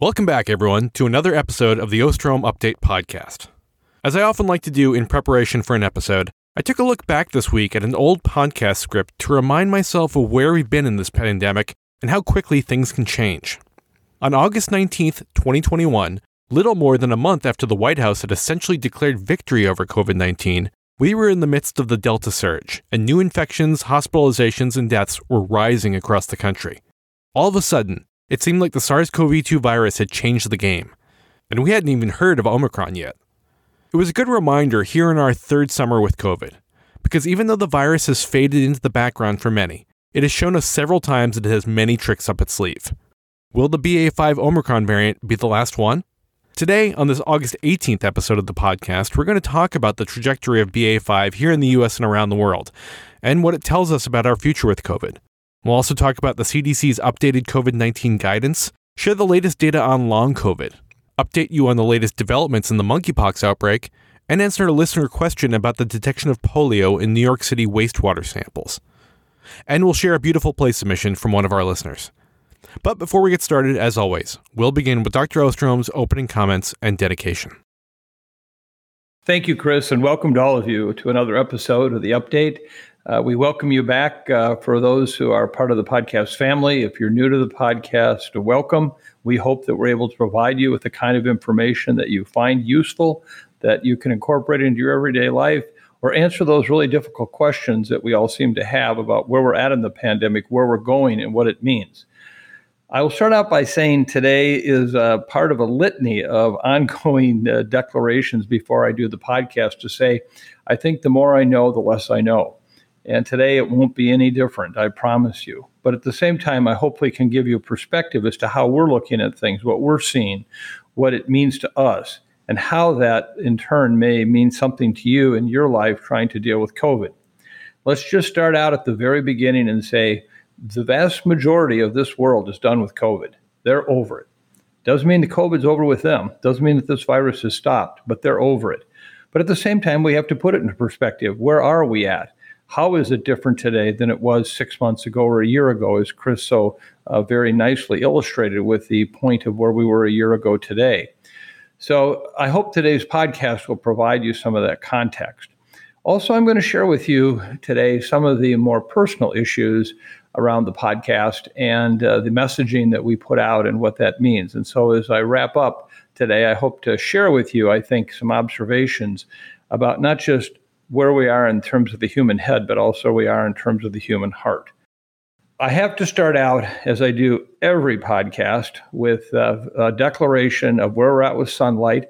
Welcome back, everyone, to another episode of the Osterholm Update podcast. As I often like to do in preparation for an episode, I took a look back this week at an old podcast script to remind myself of where we've been in this pandemic and how quickly things can change. On August 19th, 2021, little more than a month after the White House had essentially declared victory over COVID 19, we were in the midst of the Delta surge, and new infections, hospitalizations, and deaths were rising across the country. All of a sudden, it seemed like the SARS CoV 2 virus had changed the game, and we hadn't even heard of Omicron yet. It was a good reminder here in our third summer with COVID, because even though the virus has faded into the background for many, it has shown us several times that it has many tricks up its sleeve. Will the BA5 Omicron variant be the last one? Today, on this August 18th episode of the podcast, we're going to talk about the trajectory of BA5 here in the US and around the world, and what it tells us about our future with COVID. We'll also talk about the CDC's updated COVID 19 guidance, share the latest data on long COVID, update you on the latest developments in the monkeypox outbreak, and answer a listener question about the detection of polio in New York City wastewater samples. And we'll share a beautiful play submission from one of our listeners. But before we get started, as always, we'll begin with Dr. Osterholm's opening comments and dedication. Thank you, Chris, and welcome to all of you to another episode of The Update. Uh, we welcome you back uh, for those who are part of the podcast family. If you're new to the podcast, welcome. We hope that we're able to provide you with the kind of information that you find useful, that you can incorporate into your everyday life, or answer those really difficult questions that we all seem to have about where we're at in the pandemic, where we're going, and what it means. I will start out by saying today is uh, part of a litany of ongoing uh, declarations before I do the podcast to say, I think the more I know, the less I know. And today it won't be any different, I promise you. But at the same time, I hopefully can give you a perspective as to how we're looking at things, what we're seeing, what it means to us, and how that in turn may mean something to you in your life trying to deal with COVID. Let's just start out at the very beginning and say the vast majority of this world is done with COVID. They're over it. Doesn't mean the COVID's over with them. Doesn't mean that this virus has stopped, but they're over it. But at the same time, we have to put it into perspective. Where are we at? How is it different today than it was six months ago or a year ago, as Chris so uh, very nicely illustrated with the point of where we were a year ago today? So I hope today's podcast will provide you some of that context. Also, I'm going to share with you today some of the more personal issues around the podcast and uh, the messaging that we put out and what that means. And so, as I wrap up today, I hope to share with you, I think, some observations about not just where we are in terms of the human head, but also we are in terms of the human heart. I have to start out, as I do every podcast, with a declaration of where we're at with sunlight.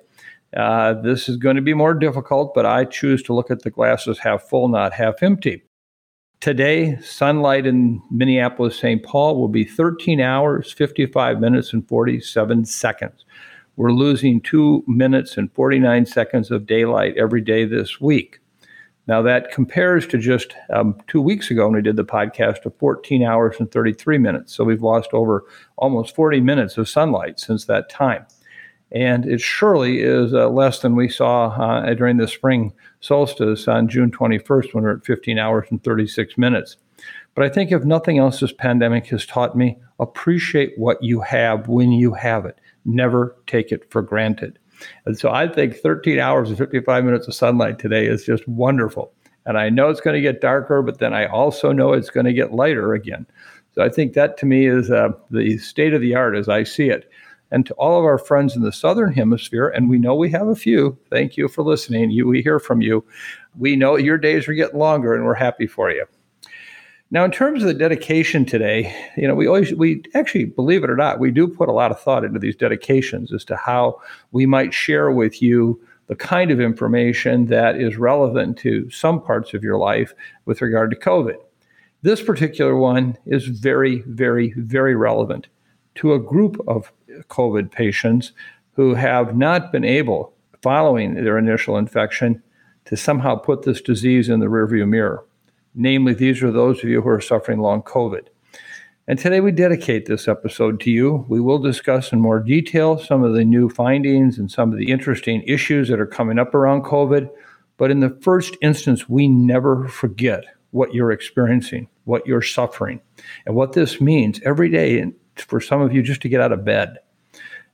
Uh, this is going to be more difficult, but I choose to look at the glasses half full, not half empty. Today, sunlight in Minneapolis, St. Paul will be 13 hours, 55 minutes, and 47 seconds. We're losing two minutes and 49 seconds of daylight every day this week. Now, that compares to just um, two weeks ago when we did the podcast of 14 hours and 33 minutes. So we've lost over almost 40 minutes of sunlight since that time. And it surely is uh, less than we saw uh, during the spring solstice on June 21st when we we're at 15 hours and 36 minutes. But I think if nothing else, this pandemic has taught me appreciate what you have when you have it. Never take it for granted. And so I think 13 hours and 55 minutes of sunlight today is just wonderful. And I know it's going to get darker, but then I also know it's going to get lighter again. So I think that to me is uh, the state of the art as I see it. And to all of our friends in the Southern Hemisphere, and we know we have a few, thank you for listening. You, we hear from you. We know your days are getting longer, and we're happy for you. Now, in terms of the dedication today, you know, we always, we actually, believe it or not, we do put a lot of thought into these dedications as to how we might share with you the kind of information that is relevant to some parts of your life with regard to COVID. This particular one is very, very, very relevant to a group of COVID patients who have not been able, following their initial infection, to somehow put this disease in the rearview mirror. Namely, these are those of you who are suffering long COVID. And today we dedicate this episode to you. We will discuss in more detail some of the new findings and some of the interesting issues that are coming up around COVID. But in the first instance, we never forget what you're experiencing, what you're suffering, and what this means every day for some of you just to get out of bed.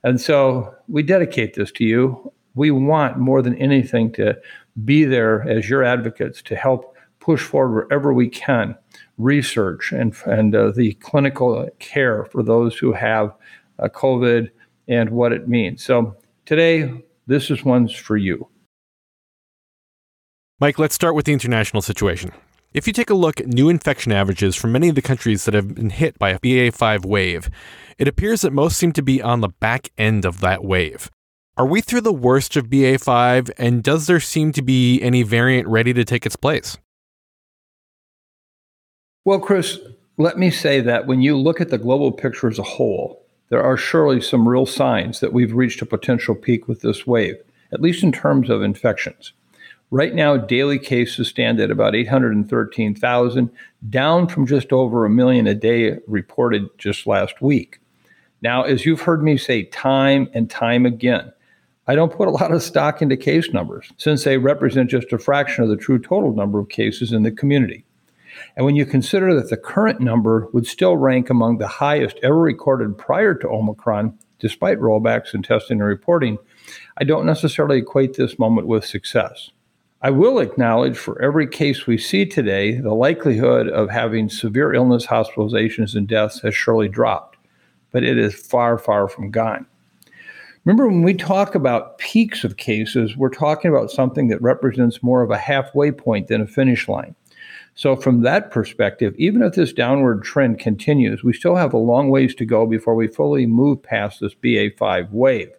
And so we dedicate this to you. We want more than anything to be there as your advocates to help push forward wherever we can research and, and uh, the clinical care for those who have uh, COVID and what it means. So today, this is one's for you. Mike, let's start with the international situation. If you take a look at new infection averages from many of the countries that have been hit by a BA5 wave, it appears that most seem to be on the back end of that wave. Are we through the worst of BA5, and does there seem to be any variant ready to take its place? Well, Chris, let me say that when you look at the global picture as a whole, there are surely some real signs that we've reached a potential peak with this wave, at least in terms of infections. Right now, daily cases stand at about 813,000, down from just over a million a day reported just last week. Now, as you've heard me say time and time again, I don't put a lot of stock into case numbers since they represent just a fraction of the true total number of cases in the community. And when you consider that the current number would still rank among the highest ever recorded prior to Omicron, despite rollbacks in testing and reporting, I don't necessarily equate this moment with success. I will acknowledge for every case we see today, the likelihood of having severe illness, hospitalizations, and deaths has surely dropped, but it is far, far from gone. Remember, when we talk about peaks of cases, we're talking about something that represents more of a halfway point than a finish line. So, from that perspective, even if this downward trend continues, we still have a long ways to go before we fully move past this BA5 wave.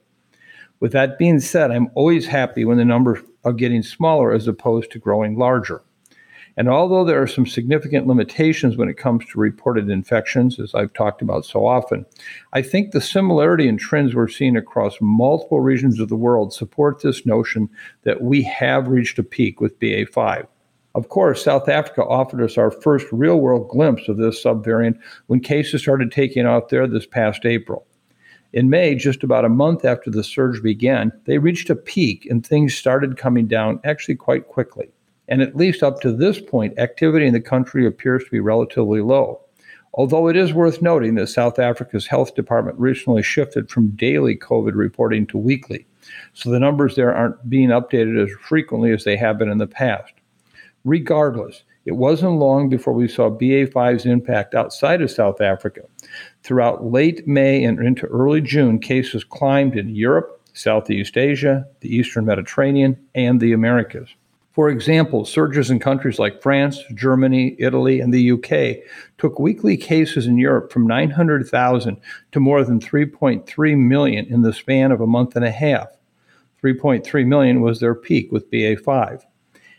With that being said, I'm always happy when the numbers are getting smaller as opposed to growing larger. And although there are some significant limitations when it comes to reported infections, as I've talked about so often, I think the similarity in trends we're seeing across multiple regions of the world support this notion that we have reached a peak with BA5. Of course, South Africa offered us our first real world glimpse of this subvariant when cases started taking off there this past April. In May, just about a month after the surge began, they reached a peak and things started coming down actually quite quickly. And at least up to this point, activity in the country appears to be relatively low. Although it is worth noting that South Africa's health department recently shifted from daily COVID reporting to weekly, so the numbers there aren't being updated as frequently as they have been in the past. Regardless, it wasn't long before we saw BA5's impact outside of South Africa. Throughout late May and into early June, cases climbed in Europe, Southeast Asia, the Eastern Mediterranean, and the Americas. For example, surges in countries like France, Germany, Italy, and the UK took weekly cases in Europe from 900,000 to more than 3.3 million in the span of a month and a half. 3.3 million was their peak with BA5.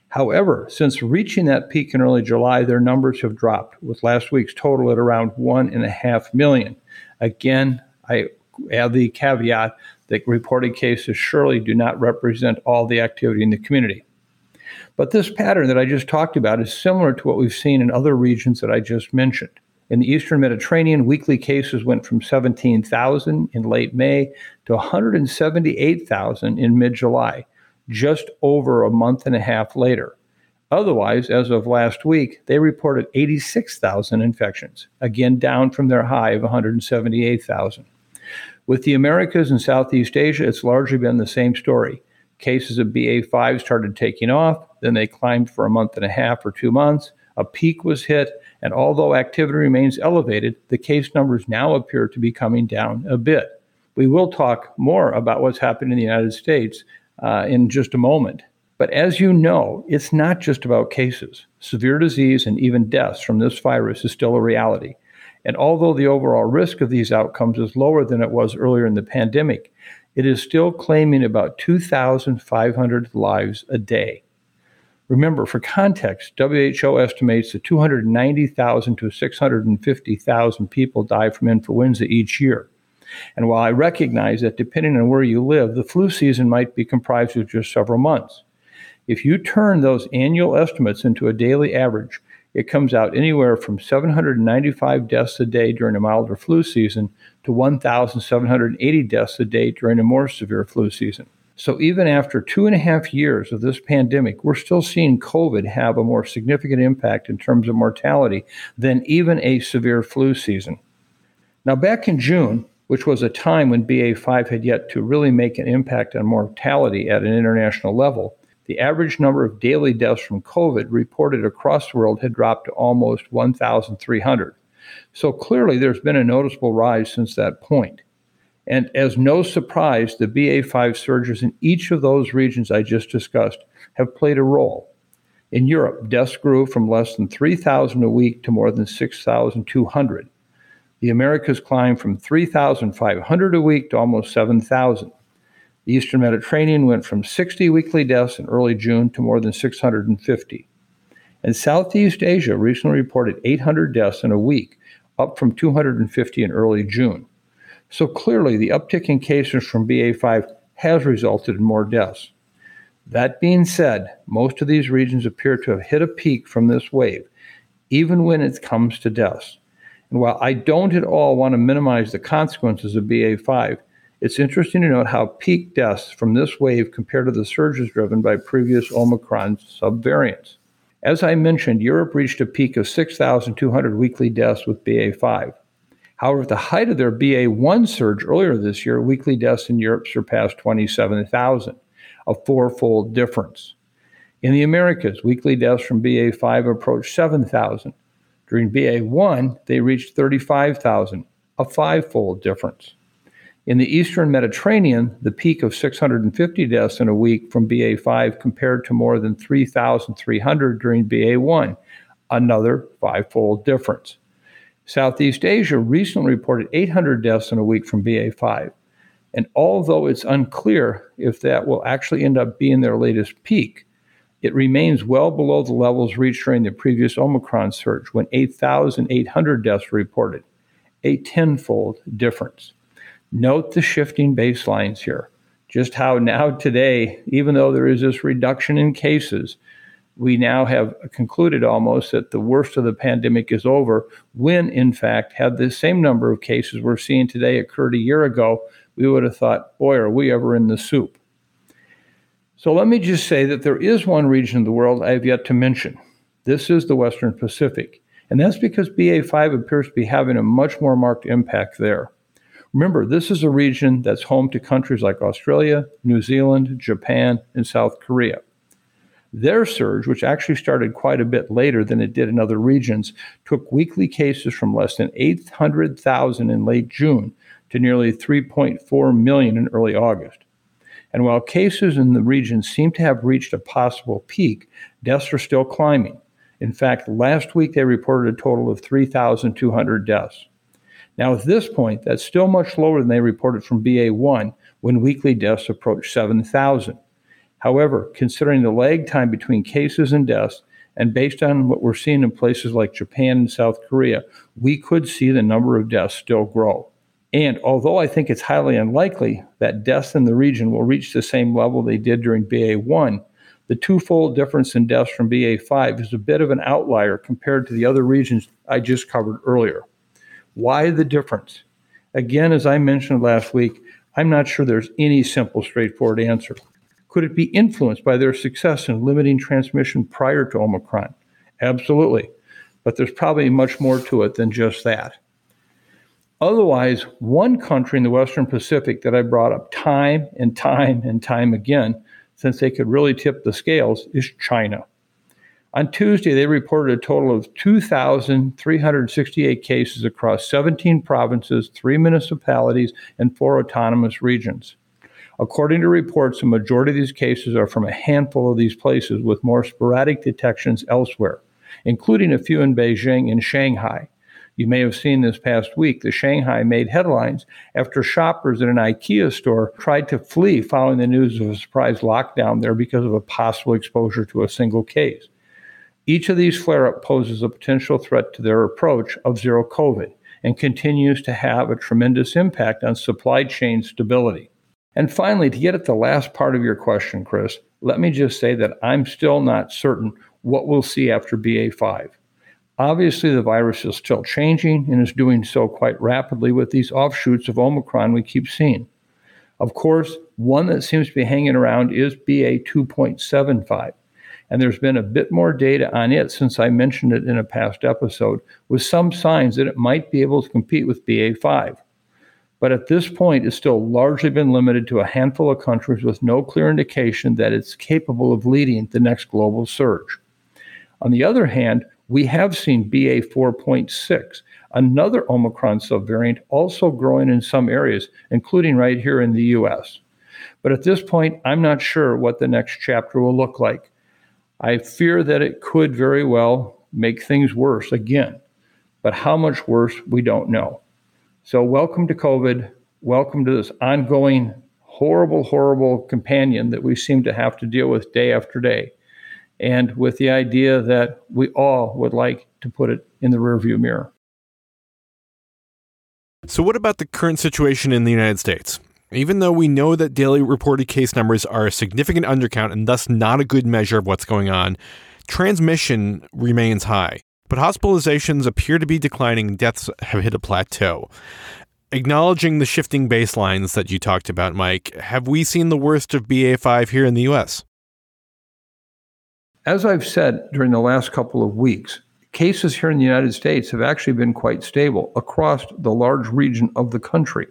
However, since reaching that peak in early July, their numbers have dropped, with last week's total at around one and a half million. Again, I add the caveat that reported cases surely do not represent all the activity in the community. But this pattern that I just talked about is similar to what we've seen in other regions that I just mentioned. In the Eastern Mediterranean, weekly cases went from 17,000 in late May to 178,000 in mid July just over a month and a half later. Otherwise, as of last week, they reported 86,000 infections, again down from their high of 178,000. With the Americas and Southeast Asia, it's largely been the same story. Cases of BA5 started taking off, then they climbed for a month and a half or two months. A peak was hit, and although activity remains elevated, the case numbers now appear to be coming down a bit. We will talk more about what's happened in the United States uh, in just a moment. But as you know, it's not just about cases. Severe disease and even deaths from this virus is still a reality. And although the overall risk of these outcomes is lower than it was earlier in the pandemic, it is still claiming about 2,500 lives a day. Remember, for context, WHO estimates that 290,000 to 650,000 people die from influenza each year. And while I recognize that depending on where you live, the flu season might be comprised of just several months, if you turn those annual estimates into a daily average, it comes out anywhere from 795 deaths a day during a milder flu season to 1,780 deaths a day during a more severe flu season. So even after two and a half years of this pandemic, we're still seeing COVID have a more significant impact in terms of mortality than even a severe flu season. Now, back in June, which was a time when BA5 had yet to really make an impact on mortality at an international level, the average number of daily deaths from COVID reported across the world had dropped to almost 1,300. So clearly, there's been a noticeable rise since that point. And as no surprise, the BA5 surges in each of those regions I just discussed have played a role. In Europe, deaths grew from less than 3,000 a week to more than 6,200. The Americas climbed from 3,500 a week to almost 7,000. The Eastern Mediterranean went from 60 weekly deaths in early June to more than 650. And Southeast Asia recently reported 800 deaths in a week, up from 250 in early June. So clearly, the uptick in cases from BA5 has resulted in more deaths. That being said, most of these regions appear to have hit a peak from this wave, even when it comes to deaths. And while I don't at all want to minimize the consequences of BA5, it's interesting to note how peak deaths from this wave compare to the surges driven by previous Omicron subvariants. As I mentioned, Europe reached a peak of 6,200 weekly deaths with BA5. However, at the height of their BA1 surge earlier this year, weekly deaths in Europe surpassed 27,000, a fourfold difference. In the Americas, weekly deaths from BA5 approached 7,000. During BA1, they reached 35,000, a fivefold difference. In the eastern Mediterranean, the peak of 650 deaths in a week from BA5 compared to more than 3,300 during BA1, another fivefold difference. Southeast Asia recently reported 800 deaths in a week from BA5. And although it's unclear if that will actually end up being their latest peak, it remains well below the levels reached during the previous Omicron surge when 8,800 deaths were reported, a tenfold difference. Note the shifting baselines here. Just how now, today, even though there is this reduction in cases, we now have concluded almost that the worst of the pandemic is over, when in fact, had the same number of cases we're seeing today occurred a year ago, we would have thought, boy, are we ever in the soup. So let me just say that there is one region of the world I have yet to mention. This is the Western Pacific. And that's because BA5 appears to be having a much more marked impact there. Remember, this is a region that's home to countries like Australia, New Zealand, Japan, and South Korea. Their surge, which actually started quite a bit later than it did in other regions, took weekly cases from less than 800,000 in late June to nearly 3.4 million in early August. And while cases in the region seem to have reached a possible peak, deaths are still climbing. In fact, last week they reported a total of 3,200 deaths. Now, at this point, that's still much lower than they reported from BA1 when weekly deaths approached 7,000. However, considering the lag time between cases and deaths, and based on what we're seeing in places like Japan and South Korea, we could see the number of deaths still grow. And although I think it's highly unlikely that deaths in the region will reach the same level they did during BA1, the twofold difference in deaths from BA5 is a bit of an outlier compared to the other regions I just covered earlier. Why the difference? Again, as I mentioned last week, I'm not sure there's any simple, straightforward answer. Could it be influenced by their success in limiting transmission prior to Omicron? Absolutely. But there's probably much more to it than just that. Otherwise, one country in the Western Pacific that I brought up time and time and time again, since they could really tip the scales, is China. On Tuesday, they reported a total of 2,368 cases across 17 provinces, three municipalities, and four autonomous regions. According to reports, the majority of these cases are from a handful of these places, with more sporadic detections elsewhere, including a few in Beijing and Shanghai. You may have seen this past week the Shanghai made headlines after shoppers in an IKEA store tried to flee following the news of a surprise lockdown there because of a possible exposure to a single case. Each of these flare up poses a potential threat to their approach of zero COVID and continues to have a tremendous impact on supply chain stability. And finally, to get at the last part of your question, Chris, let me just say that I'm still not certain what we'll see after BA5. Obviously, the virus is still changing and is doing so quite rapidly with these offshoots of Omicron we keep seeing. Of course, one that seems to be hanging around is BA 2.75. And there's been a bit more data on it since I mentioned it in a past episode, with some signs that it might be able to compete with BA5. But at this point, it's still largely been limited to a handful of countries with no clear indication that it's capable of leading the next global surge. On the other hand, we have seen BA 4.6, another Omicron subvariant, also growing in some areas, including right here in the US. But at this point, I'm not sure what the next chapter will look like. I fear that it could very well make things worse again, but how much worse, we don't know. So, welcome to COVID. Welcome to this ongoing, horrible, horrible companion that we seem to have to deal with day after day and with the idea that we all would like to put it in the rearview mirror. So, what about the current situation in the United States? Even though we know that daily reported case numbers are a significant undercount and thus not a good measure of what's going on, transmission remains high. But hospitalizations appear to be declining deaths have hit a plateau. Acknowledging the shifting baselines that you talked about, Mike, have we seen the worst of BA5 here in the US? As I've said during the last couple of weeks, cases here in the United States have actually been quite stable across the large region of the country.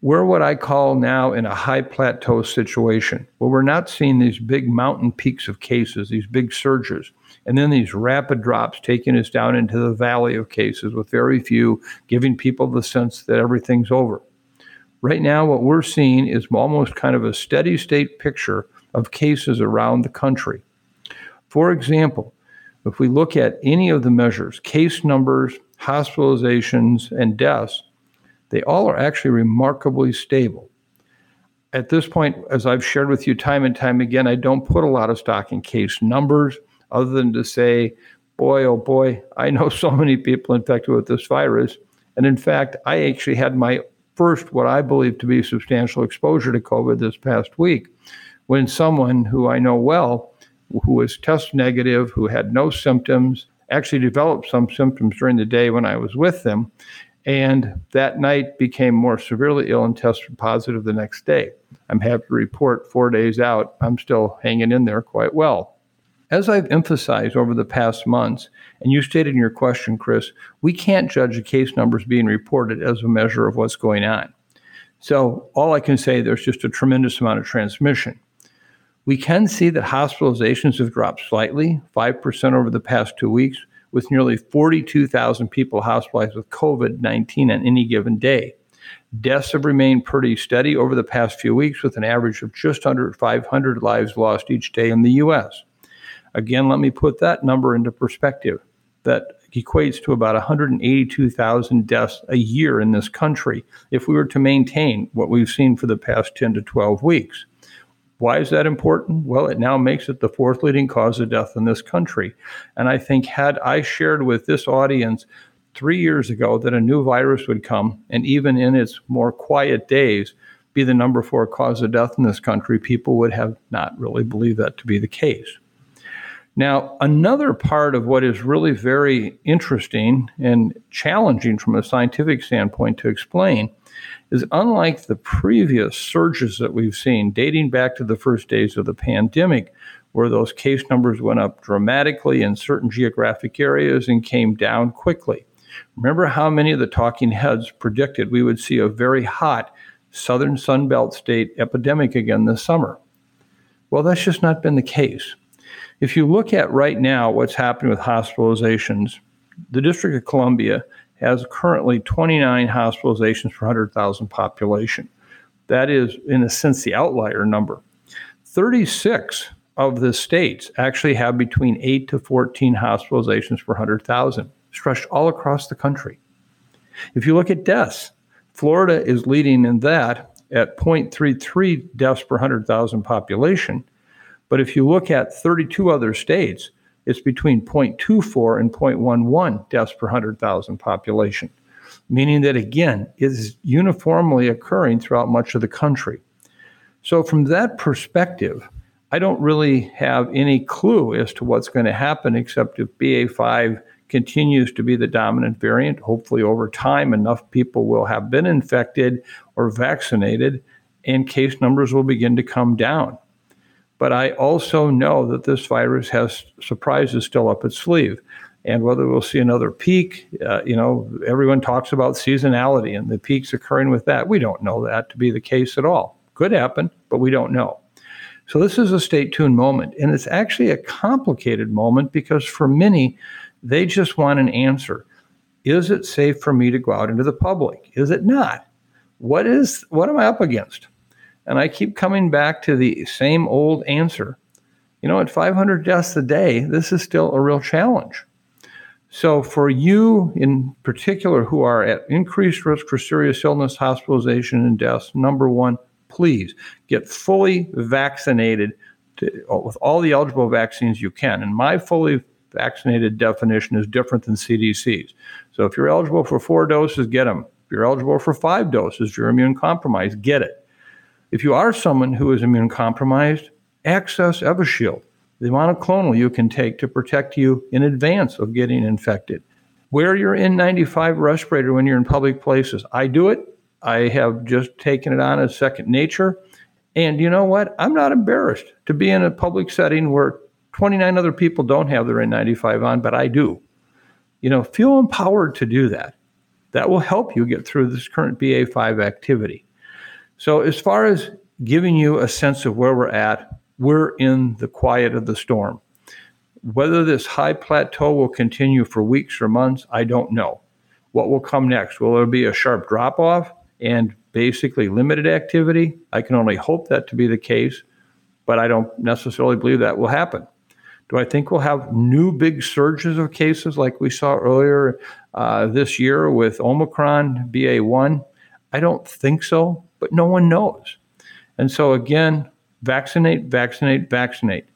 We're what I call now in a high plateau situation where we're not seeing these big mountain peaks of cases, these big surges, and then these rapid drops taking us down into the valley of cases with very few, giving people the sense that everything's over. Right now, what we're seeing is almost kind of a steady state picture of cases around the country. For example, if we look at any of the measures, case numbers, hospitalizations, and deaths, they all are actually remarkably stable. At this point, as I've shared with you time and time again, I don't put a lot of stock in case numbers other than to say, boy, oh boy, I know so many people infected with this virus. And in fact, I actually had my first, what I believe to be substantial exposure to COVID this past week when someone who I know well who was test negative, who had no symptoms, actually developed some symptoms during the day when I was with them, and that night became more severely ill and tested positive the next day. I'm happy to report four days out, I'm still hanging in there quite well. As I've emphasized over the past months, and you stated in your question, Chris, we can't judge the case numbers being reported as a measure of what's going on. So, all I can say, there's just a tremendous amount of transmission. We can see that hospitalizations have dropped slightly, 5% over the past two weeks, with nearly 42,000 people hospitalized with COVID 19 on any given day. Deaths have remained pretty steady over the past few weeks, with an average of just under 500 lives lost each day in the U.S. Again, let me put that number into perspective. That equates to about 182,000 deaths a year in this country if we were to maintain what we've seen for the past 10 to 12 weeks. Why is that important? Well, it now makes it the fourth leading cause of death in this country. And I think, had I shared with this audience three years ago that a new virus would come, and even in its more quiet days, be the number four cause of death in this country, people would have not really believed that to be the case. Now, another part of what is really very interesting and challenging from a scientific standpoint to explain is unlike the previous surges that we've seen dating back to the first days of the pandemic, where those case numbers went up dramatically in certain geographic areas and came down quickly. Remember how many of the talking heads predicted we would see a very hot southern Sunbelt state epidemic again this summer? Well, that's just not been the case. If you look at right now what's happening with hospitalizations, the District of Columbia has currently 29 hospitalizations per 100,000 population. That is, in a sense, the outlier number. 36 of the states actually have between 8 to 14 hospitalizations per 100,000, stretched all across the country. If you look at deaths, Florida is leading in that at 0.33 deaths per 100,000 population. But if you look at 32 other states, it's between 0.24 and 0.11 deaths per 100,000 population, meaning that again, it is uniformly occurring throughout much of the country. So, from that perspective, I don't really have any clue as to what's going to happen except if BA5 continues to be the dominant variant. Hopefully, over time, enough people will have been infected or vaccinated, and case numbers will begin to come down. But I also know that this virus has surprises still up its sleeve. And whether we'll see another peak, uh, you know, everyone talks about seasonality and the peaks occurring with that. We don't know that to be the case at all. Could happen, but we don't know. So this is a stay tuned moment. And it's actually a complicated moment because for many, they just want an answer. Is it safe for me to go out into the public? Is it not? What is what am I up against? And I keep coming back to the same old answer. You know, at 500 deaths a day, this is still a real challenge. So, for you in particular who are at increased risk for serious illness, hospitalization, and deaths, number one, please get fully vaccinated to, with all the eligible vaccines you can. And my fully vaccinated definition is different than CDC's. So if you're eligible for four doses, get them. If you're eligible for five doses, if you're immune compromised, get it. If you are someone who is immune compromised, access Evusheld, the monoclonal you can take to protect you in advance of getting infected. Wear your N95 respirator when you're in public places. I do it. I have just taken it on as second nature. And you know what? I'm not embarrassed to be in a public setting where 29 other people don't have their N95 on, but I do. You know, feel empowered to do that. That will help you get through this current BA5 activity. So, as far as giving you a sense of where we're at, we're in the quiet of the storm. Whether this high plateau will continue for weeks or months, I don't know. What will come next? Will there be a sharp drop off and basically limited activity? I can only hope that to be the case, but I don't necessarily believe that will happen. Do I think we'll have new big surges of cases like we saw earlier uh, this year with Omicron BA1? I don't think so, but no one knows. And so, again, vaccinate, vaccinate, vaccinate.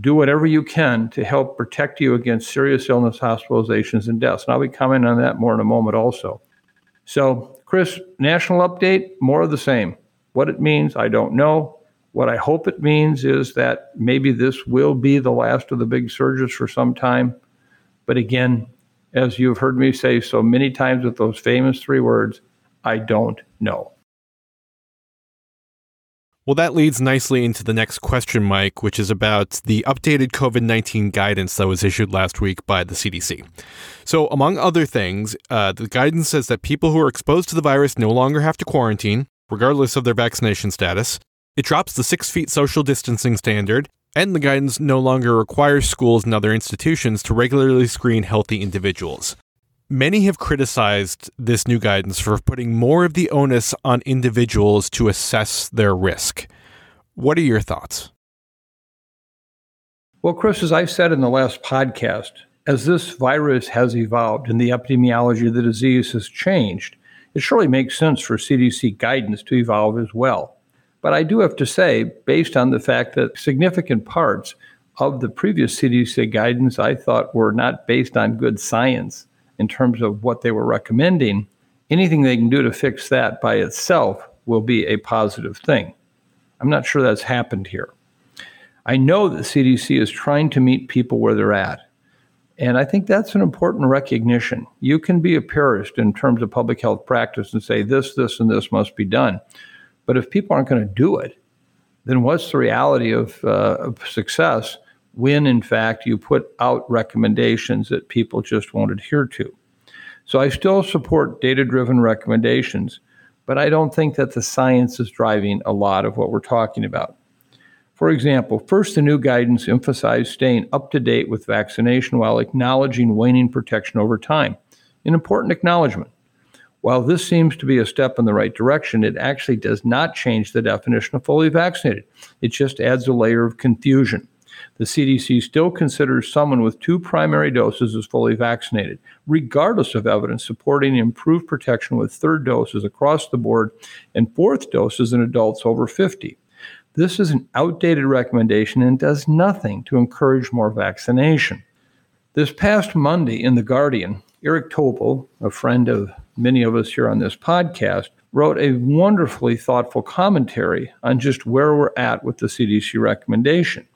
Do whatever you can to help protect you against serious illness, hospitalizations, and deaths. And I'll be commenting on that more in a moment also. So, Chris, national update, more of the same. What it means, I don't know. What I hope it means is that maybe this will be the last of the big surges for some time. But again, as you've heard me say so many times with those famous three words, I don't know. Well, that leads nicely into the next question, Mike, which is about the updated COVID 19 guidance that was issued last week by the CDC. So, among other things, uh, the guidance says that people who are exposed to the virus no longer have to quarantine, regardless of their vaccination status. It drops the six feet social distancing standard, and the guidance no longer requires schools and other institutions to regularly screen healthy individuals. Many have criticized this new guidance for putting more of the onus on individuals to assess their risk. What are your thoughts? Well, Chris, as I said in the last podcast, as this virus has evolved and the epidemiology of the disease has changed, it surely makes sense for CDC guidance to evolve as well. But I do have to say, based on the fact that significant parts of the previous CDC guidance I thought were not based on good science in terms of what they were recommending, anything they can do to fix that by itself will be a positive thing. I'm not sure that's happened here. I know that CDC is trying to meet people where they're at. And I think that's an important recognition. You can be a purist in terms of public health practice and say this, this, and this must be done. But if people aren't going to do it, then what's the reality of, uh, of success when, in fact, you put out recommendations that people just won't adhere to? So I still support data driven recommendations, but I don't think that the science is driving a lot of what we're talking about. For example, first, the new guidance emphasized staying up to date with vaccination while acknowledging waning protection over time. An important acknowledgement. While this seems to be a step in the right direction, it actually does not change the definition of fully vaccinated. It just adds a layer of confusion. The CDC still considers someone with two primary doses as fully vaccinated, regardless of evidence supporting improved protection with third doses across the board and fourth doses in adults over 50. This is an outdated recommendation and does nothing to encourage more vaccination. This past Monday in The Guardian, Eric Topol, a friend of many of us here on this podcast, wrote a wonderfully thoughtful commentary on just where we're at with the CDC recommendation.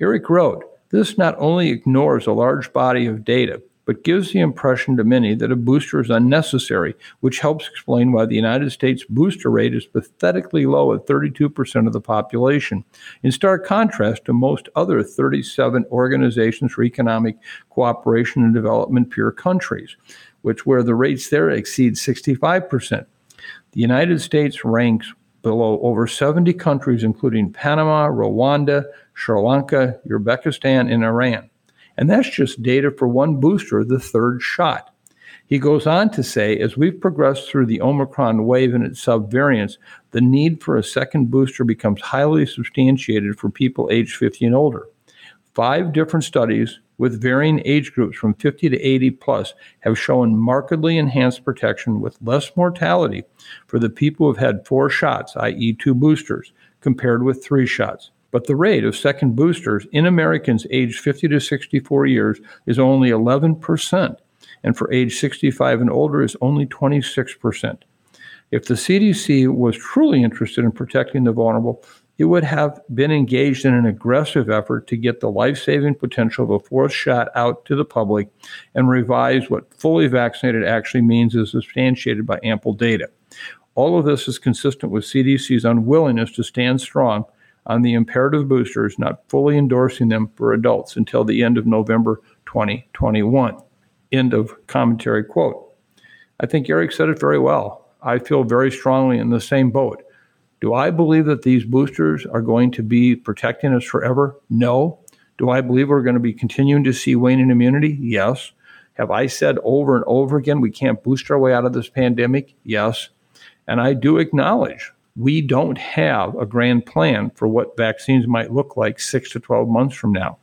Eric wrote, This not only ignores a large body of data, but gives the impression to many that a booster is unnecessary, which helps explain why the United States booster rate is pathetically low at 32% of the population, in stark contrast to most other 37 organizations for economic cooperation and development peer countries, which where the rates there exceed 65%. The United States ranks below over 70 countries, including Panama, Rwanda, Sri Lanka, Uzbekistan, and Iran. And that's just data for one booster, the third shot. He goes on to say, as we've progressed through the Omicron wave and its subvariants, the need for a second booster becomes highly substantiated for people aged 50 and older. Five different studies with varying age groups from 50 to 80 plus have shown markedly enhanced protection with less mortality for the people who have had four shots, i.e., two boosters, compared with three shots. But the rate of second boosters in Americans aged 50 to 64 years is only 11%, and for age 65 and older is only 26%. If the CDC was truly interested in protecting the vulnerable, it would have been engaged in an aggressive effort to get the life saving potential of a fourth shot out to the public and revise what fully vaccinated actually means is substantiated by ample data. All of this is consistent with CDC's unwillingness to stand strong on the imperative boosters, not fully endorsing them for adults until the end of November 2021. End of commentary quote. I think Eric said it very well. I feel very strongly in the same boat. Do I believe that these boosters are going to be protecting us forever? No. Do I believe we're going to be continuing to see waning immunity? Yes. Have I said over and over again we can't boost our way out of this pandemic? Yes. And I do acknowledge we don't have a grand plan for what vaccines might look like six to 12 months from now.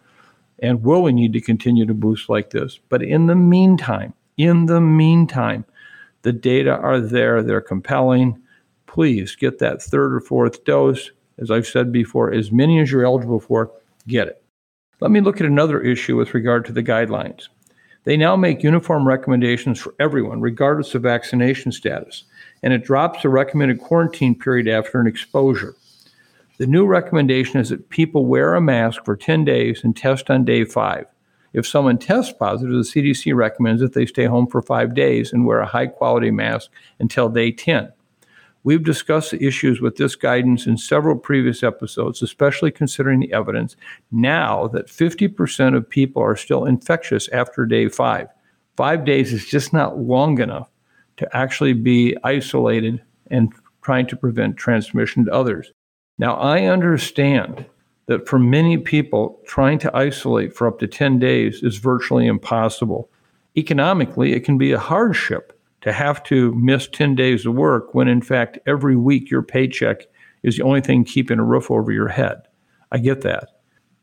And will we need to continue to boost like this? But in the meantime, in the meantime, the data are there, they're compelling please get that third or fourth dose. As I've said before, as many as you're eligible for, get it. Let me look at another issue with regard to the guidelines. They now make uniform recommendations for everyone, regardless of vaccination status, and it drops the recommended quarantine period after an exposure. The new recommendation is that people wear a mask for 10 days and test on day five. If someone tests positive, the CDC recommends that they stay home for five days and wear a high quality mask until day 10. We've discussed the issues with this guidance in several previous episodes, especially considering the evidence now that 50% of people are still infectious after day five. Five days is just not long enough to actually be isolated and trying to prevent transmission to others. Now, I understand that for many people, trying to isolate for up to 10 days is virtually impossible. Economically, it can be a hardship to have to miss 10 days of work when in fact every week your paycheck is the only thing keeping a roof over your head. I get that.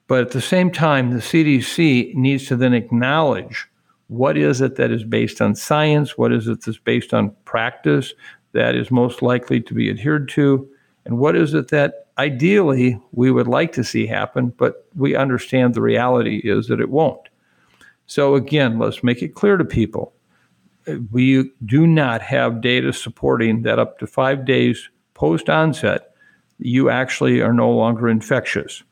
But at the same time, the CDC needs to then acknowledge what is it that is based on science, what is it that's based on practice that is most likely to be adhered to, and what is it that ideally we would like to see happen, but we understand the reality is that it won't. So again, let's make it clear to people we do not have data supporting that up to five days post onset, you actually are no longer infectious.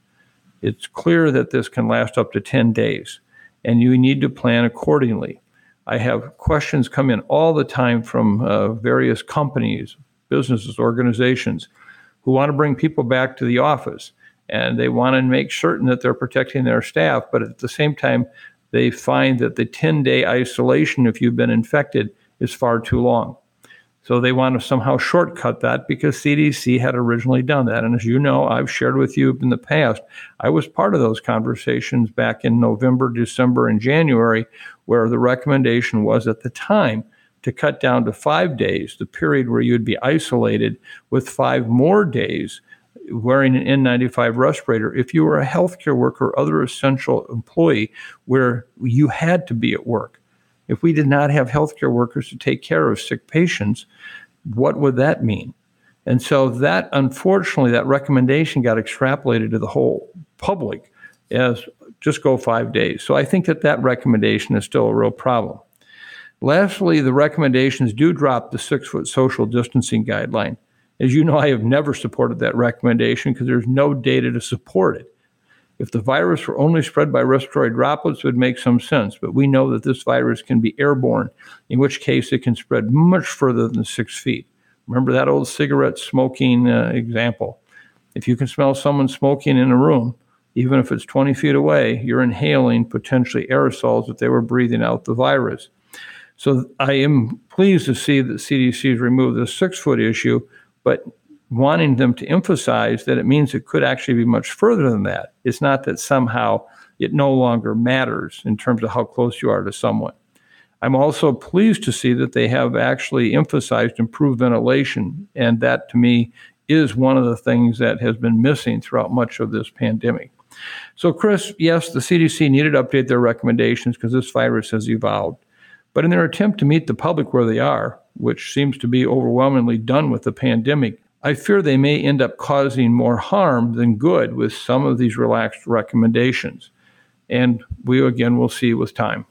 It's clear that this can last up to 10 days, and you need to plan accordingly. I have questions come in all the time from uh, various companies, businesses, organizations who want to bring people back to the office and they want to make certain that they're protecting their staff, but at the same time, they find that the 10 day isolation, if you've been infected, is far too long. So they want to somehow shortcut that because CDC had originally done that. And as you know, I've shared with you in the past, I was part of those conversations back in November, December, and January, where the recommendation was at the time to cut down to five days, the period where you'd be isolated with five more days wearing an N95 respirator if you were a healthcare worker or other essential employee where you had to be at work. If we did not have healthcare workers to take care of sick patients, what would that mean? And so that unfortunately that recommendation got extrapolated to the whole public as just go 5 days. So I think that that recommendation is still a real problem. Lastly, the recommendations do drop the 6-foot social distancing guideline. As you know, I have never supported that recommendation because there's no data to support it. If the virus were only spread by respiratory droplets, it would make some sense, but we know that this virus can be airborne, in which case it can spread much further than six feet. Remember that old cigarette smoking uh, example. If you can smell someone smoking in a room, even if it's 20 feet away, you're inhaling potentially aerosols if they were breathing out the virus. So I am pleased to see that CDC has removed the six foot issue, but wanting them to emphasize that it means it could actually be much further than that. It's not that somehow it no longer matters in terms of how close you are to someone. I'm also pleased to see that they have actually emphasized improved ventilation, and that to me is one of the things that has been missing throughout much of this pandemic. So, Chris, yes, the CDC needed to update their recommendations because this virus has evolved. But in their attempt to meet the public where they are, which seems to be overwhelmingly done with the pandemic, I fear they may end up causing more harm than good with some of these relaxed recommendations. And we again will see with time.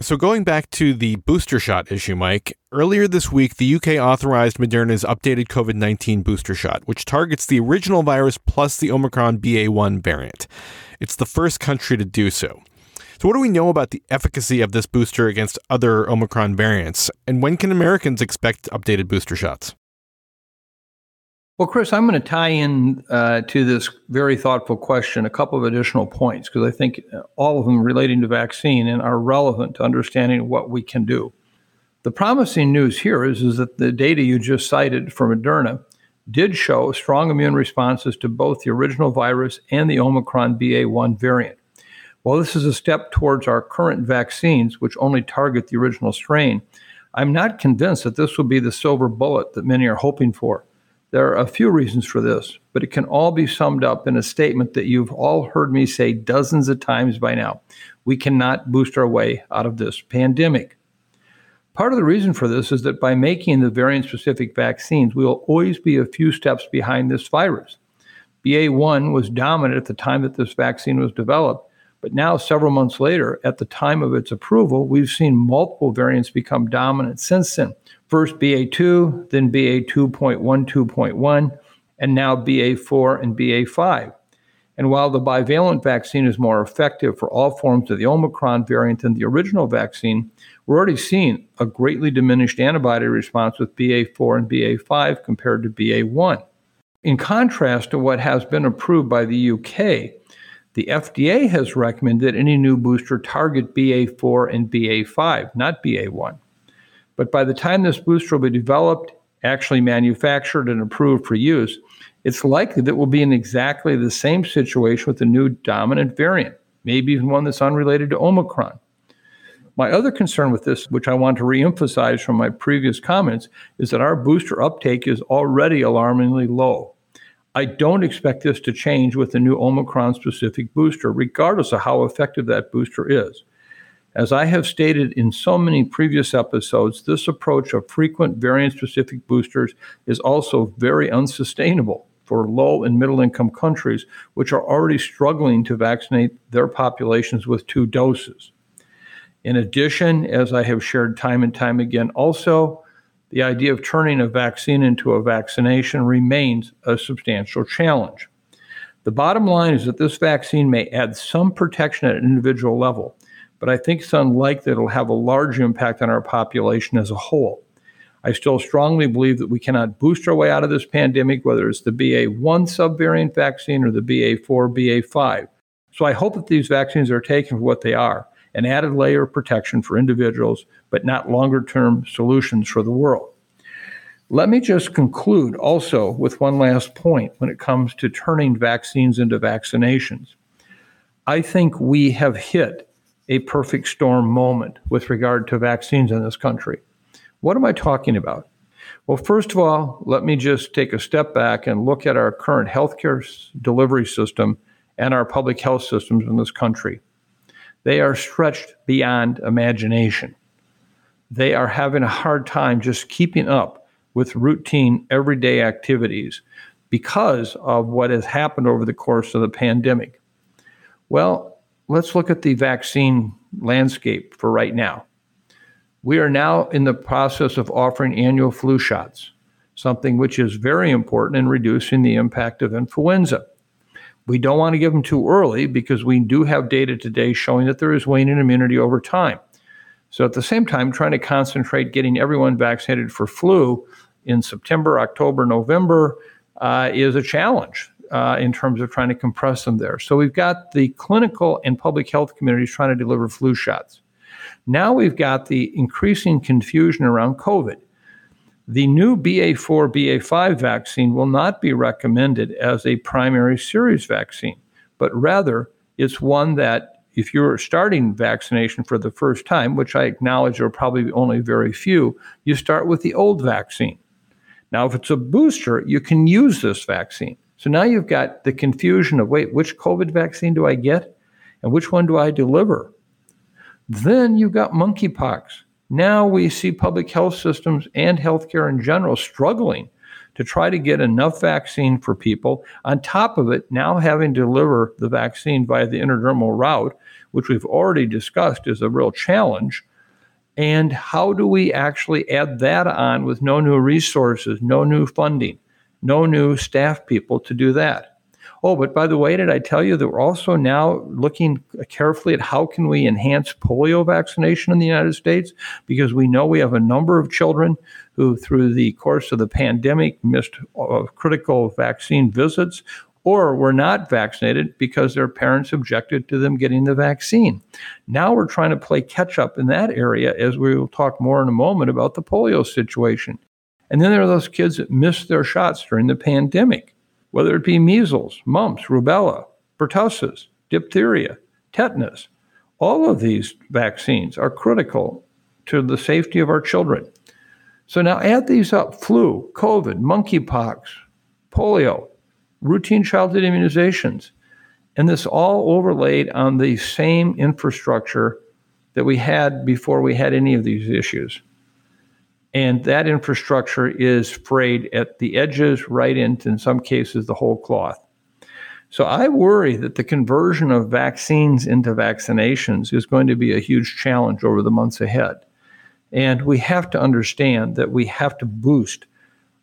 So, going back to the booster shot issue, Mike, earlier this week, the UK authorized Moderna's updated COVID 19 booster shot, which targets the original virus plus the Omicron BA1 variant. It's the first country to do so. So, what do we know about the efficacy of this booster against other Omicron variants? And when can Americans expect updated booster shots? Well, Chris, I'm going to tie in uh, to this very thoughtful question a couple of additional points because I think all of them relating to vaccine and are relevant to understanding what we can do. The promising news here is, is that the data you just cited from Moderna did show strong immune responses to both the original virus and the Omicron BA1 variant. While this is a step towards our current vaccines, which only target the original strain, I'm not convinced that this will be the silver bullet that many are hoping for. There are a few reasons for this, but it can all be summed up in a statement that you've all heard me say dozens of times by now. We cannot boost our way out of this pandemic. Part of the reason for this is that by making the variant specific vaccines, we will always be a few steps behind this virus. BA1 was dominant at the time that this vaccine was developed, but now, several months later, at the time of its approval, we've seen multiple variants become dominant since then. First BA2, then BA2.12.1, and now BA4 and BA5. And while the bivalent vaccine is more effective for all forms of the Omicron variant than the original vaccine, we're already seeing a greatly diminished antibody response with BA4 and BA5 compared to BA1. In contrast to what has been approved by the UK, the FDA has recommended that any new booster target BA4 and BA5, not BA1. But by the time this booster will be developed, actually manufactured, and approved for use, it's likely that we'll be in exactly the same situation with the new dominant variant, maybe even one that's unrelated to Omicron. My other concern with this, which I want to reemphasize from my previous comments, is that our booster uptake is already alarmingly low. I don't expect this to change with the new Omicron specific booster, regardless of how effective that booster is. As I have stated in so many previous episodes, this approach of frequent variant specific boosters is also very unsustainable for low and middle income countries, which are already struggling to vaccinate their populations with two doses. In addition, as I have shared time and time again, also, the idea of turning a vaccine into a vaccination remains a substantial challenge. The bottom line is that this vaccine may add some protection at an individual level, but I think it's unlikely that it'll have a large impact on our population as a whole. I still strongly believe that we cannot boost our way out of this pandemic, whether it's the BA1 subvariant vaccine or the BA4, BA5. So I hope that these vaccines are taken for what they are an added layer of protection for individuals, but not longer term solutions for the world. Let me just conclude also with one last point when it comes to turning vaccines into vaccinations. I think we have hit a perfect storm moment with regard to vaccines in this country. What am I talking about? Well, first of all, let me just take a step back and look at our current healthcare delivery system and our public health systems in this country. They are stretched beyond imagination. They are having a hard time just keeping up with routine everyday activities because of what has happened over the course of the pandemic. Well, let's look at the vaccine landscape for right now. We are now in the process of offering annual flu shots, something which is very important in reducing the impact of influenza. We don't want to give them too early because we do have data today showing that there is waning immunity over time. So at the same time, trying to concentrate getting everyone vaccinated for flu in September, October, November uh, is a challenge uh, in terms of trying to compress them there. So we've got the clinical and public health communities trying to deliver flu shots. Now we've got the increasing confusion around COVID. The new BA4 BA5 vaccine will not be recommended as a primary series vaccine, but rather it's one that if you're starting vaccination for the first time, which I acknowledge are probably only very few, you start with the old vaccine. Now, if it's a booster, you can use this vaccine. So now you've got the confusion of wait, which COVID vaccine do I get? And which one do I deliver? Then you've got monkeypox. Now we see public health systems and healthcare in general struggling to try to get enough vaccine for people. On top of it, now having to deliver the vaccine via the intradermal route, which we've already discussed is a real challenge. And how do we actually add that on with no new resources, no new funding, no new staff people to do that? Oh, but by the way, did I tell you that we're also now looking carefully at how can we enhance polio vaccination in the United States? Because we know we have a number of children who, through the course of the pandemic, missed uh, critical vaccine visits or were not vaccinated because their parents objected to them getting the vaccine. Now we're trying to play catch up in that area, as we will talk more in a moment about the polio situation. And then there are those kids that missed their shots during the pandemic whether it be measles, mumps, rubella, pertussis, diphtheria, tetanus. All of these vaccines are critical to the safety of our children. So now add these up flu, COVID, monkeypox, polio, routine childhood immunizations, and this all overlaid on the same infrastructure that we had before we had any of these issues. And that infrastructure is frayed at the edges, right into, in some cases, the whole cloth. So I worry that the conversion of vaccines into vaccinations is going to be a huge challenge over the months ahead. And we have to understand that we have to boost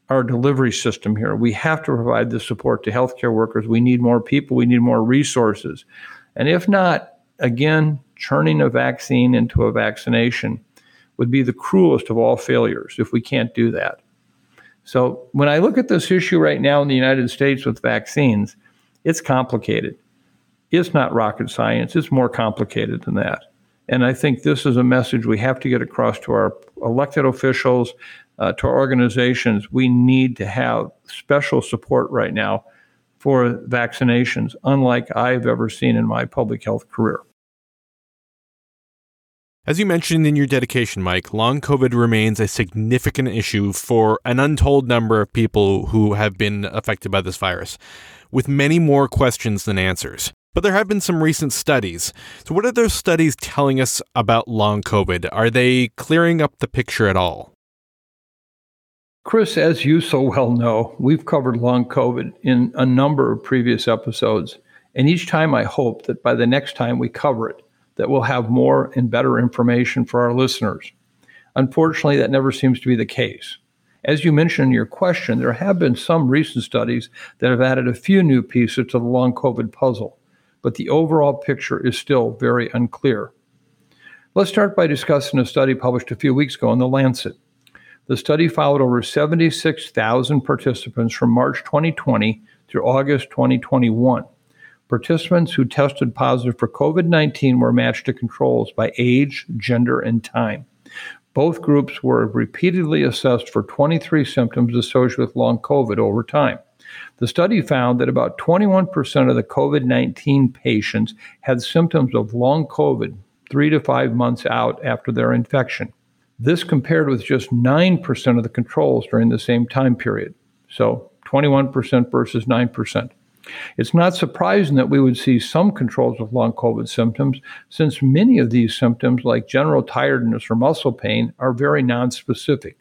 our delivery system here. We have to provide the support to healthcare workers. We need more people, we need more resources. And if not, again, churning a vaccine into a vaccination would be the cruelest of all failures if we can't do that. So when I look at this issue right now in the United States with vaccines, it's complicated. It's not rocket science, it's more complicated than that. And I think this is a message we have to get across to our elected officials, uh, to our organizations. We need to have special support right now for vaccinations, unlike I've ever seen in my public health career. As you mentioned in your dedication, Mike, long COVID remains a significant issue for an untold number of people who have been affected by this virus, with many more questions than answers. But there have been some recent studies. So, what are those studies telling us about long COVID? Are they clearing up the picture at all? Chris, as you so well know, we've covered long COVID in a number of previous episodes. And each time I hope that by the next time we cover it, that we'll have more and better information for our listeners. Unfortunately, that never seems to be the case. As you mentioned in your question, there have been some recent studies that have added a few new pieces to the long COVID puzzle, but the overall picture is still very unclear. Let's start by discussing a study published a few weeks ago in The Lancet. The study followed over 76,000 participants from March 2020 through August 2021. Participants who tested positive for COVID 19 were matched to controls by age, gender, and time. Both groups were repeatedly assessed for 23 symptoms associated with long COVID over time. The study found that about 21% of the COVID 19 patients had symptoms of long COVID three to five months out after their infection. This compared with just 9% of the controls during the same time period. So 21% versus 9%. It's not surprising that we would see some controls with long COVID symptoms, since many of these symptoms, like general tiredness or muscle pain, are very nonspecific.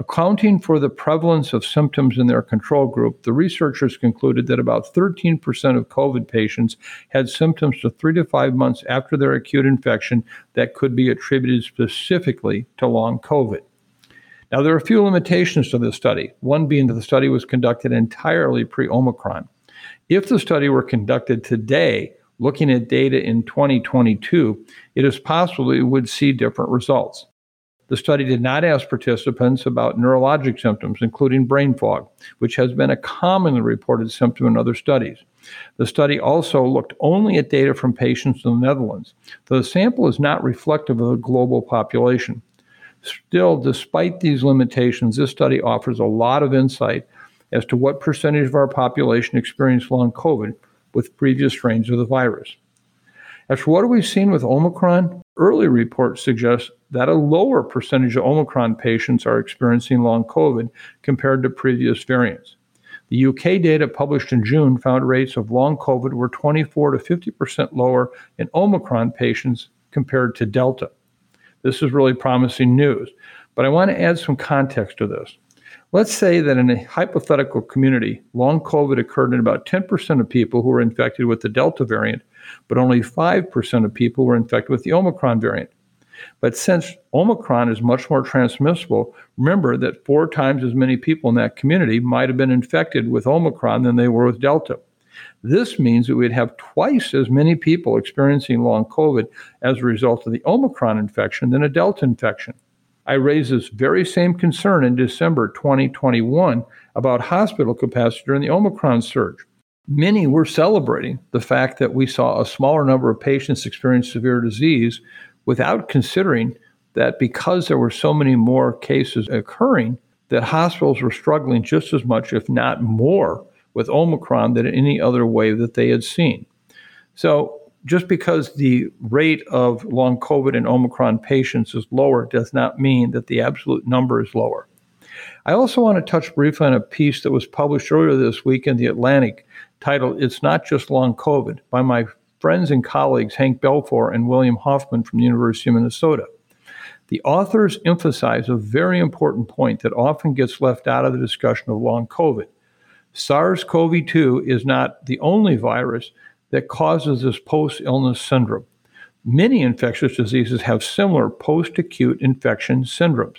Accounting for the prevalence of symptoms in their control group, the researchers concluded that about 13% of COVID patients had symptoms to three to five months after their acute infection that could be attributed specifically to long COVID. Now, there are a few limitations to this study, one being that the study was conducted entirely pre Omicron. If the study were conducted today, looking at data in 2022, it is possible we would see different results. The study did not ask participants about neurologic symptoms, including brain fog, which has been a commonly reported symptom in other studies. The study also looked only at data from patients in the Netherlands, the sample is not reflective of the global population. Still, despite these limitations, this study offers a lot of insight as to what percentage of our population experienced long COVID with previous strains of the virus. As for what we've seen with Omicron, early reports suggest that a lower percentage of Omicron patients are experiencing long COVID compared to previous variants. The UK data published in June found rates of long COVID were 24 to 50% lower in Omicron patients compared to Delta. This is really promising news, but I want to add some context to this. Let's say that in a hypothetical community, long COVID occurred in about 10% of people who were infected with the Delta variant, but only 5% of people were infected with the Omicron variant. But since Omicron is much more transmissible, remember that four times as many people in that community might have been infected with Omicron than they were with Delta. This means that we'd have twice as many people experiencing long COVID as a result of the Omicron infection than a Delta infection. I raised this very same concern in December 2021 about hospital capacity during the Omicron surge. Many were celebrating the fact that we saw a smaller number of patients experience severe disease without considering that because there were so many more cases occurring, that hospitals were struggling just as much, if not more, with Omicron than any other wave that they had seen. So just because the rate of long COVID and Omicron patients is lower does not mean that the absolute number is lower. I also want to touch briefly on a piece that was published earlier this week in The Atlantic titled It's Not Just Long COVID by my friends and colleagues Hank Balfour and William Hoffman from the University of Minnesota. The authors emphasize a very important point that often gets left out of the discussion of long COVID. SARS CoV 2 is not the only virus that causes this post illness syndrome. Many infectious diseases have similar post acute infection syndromes.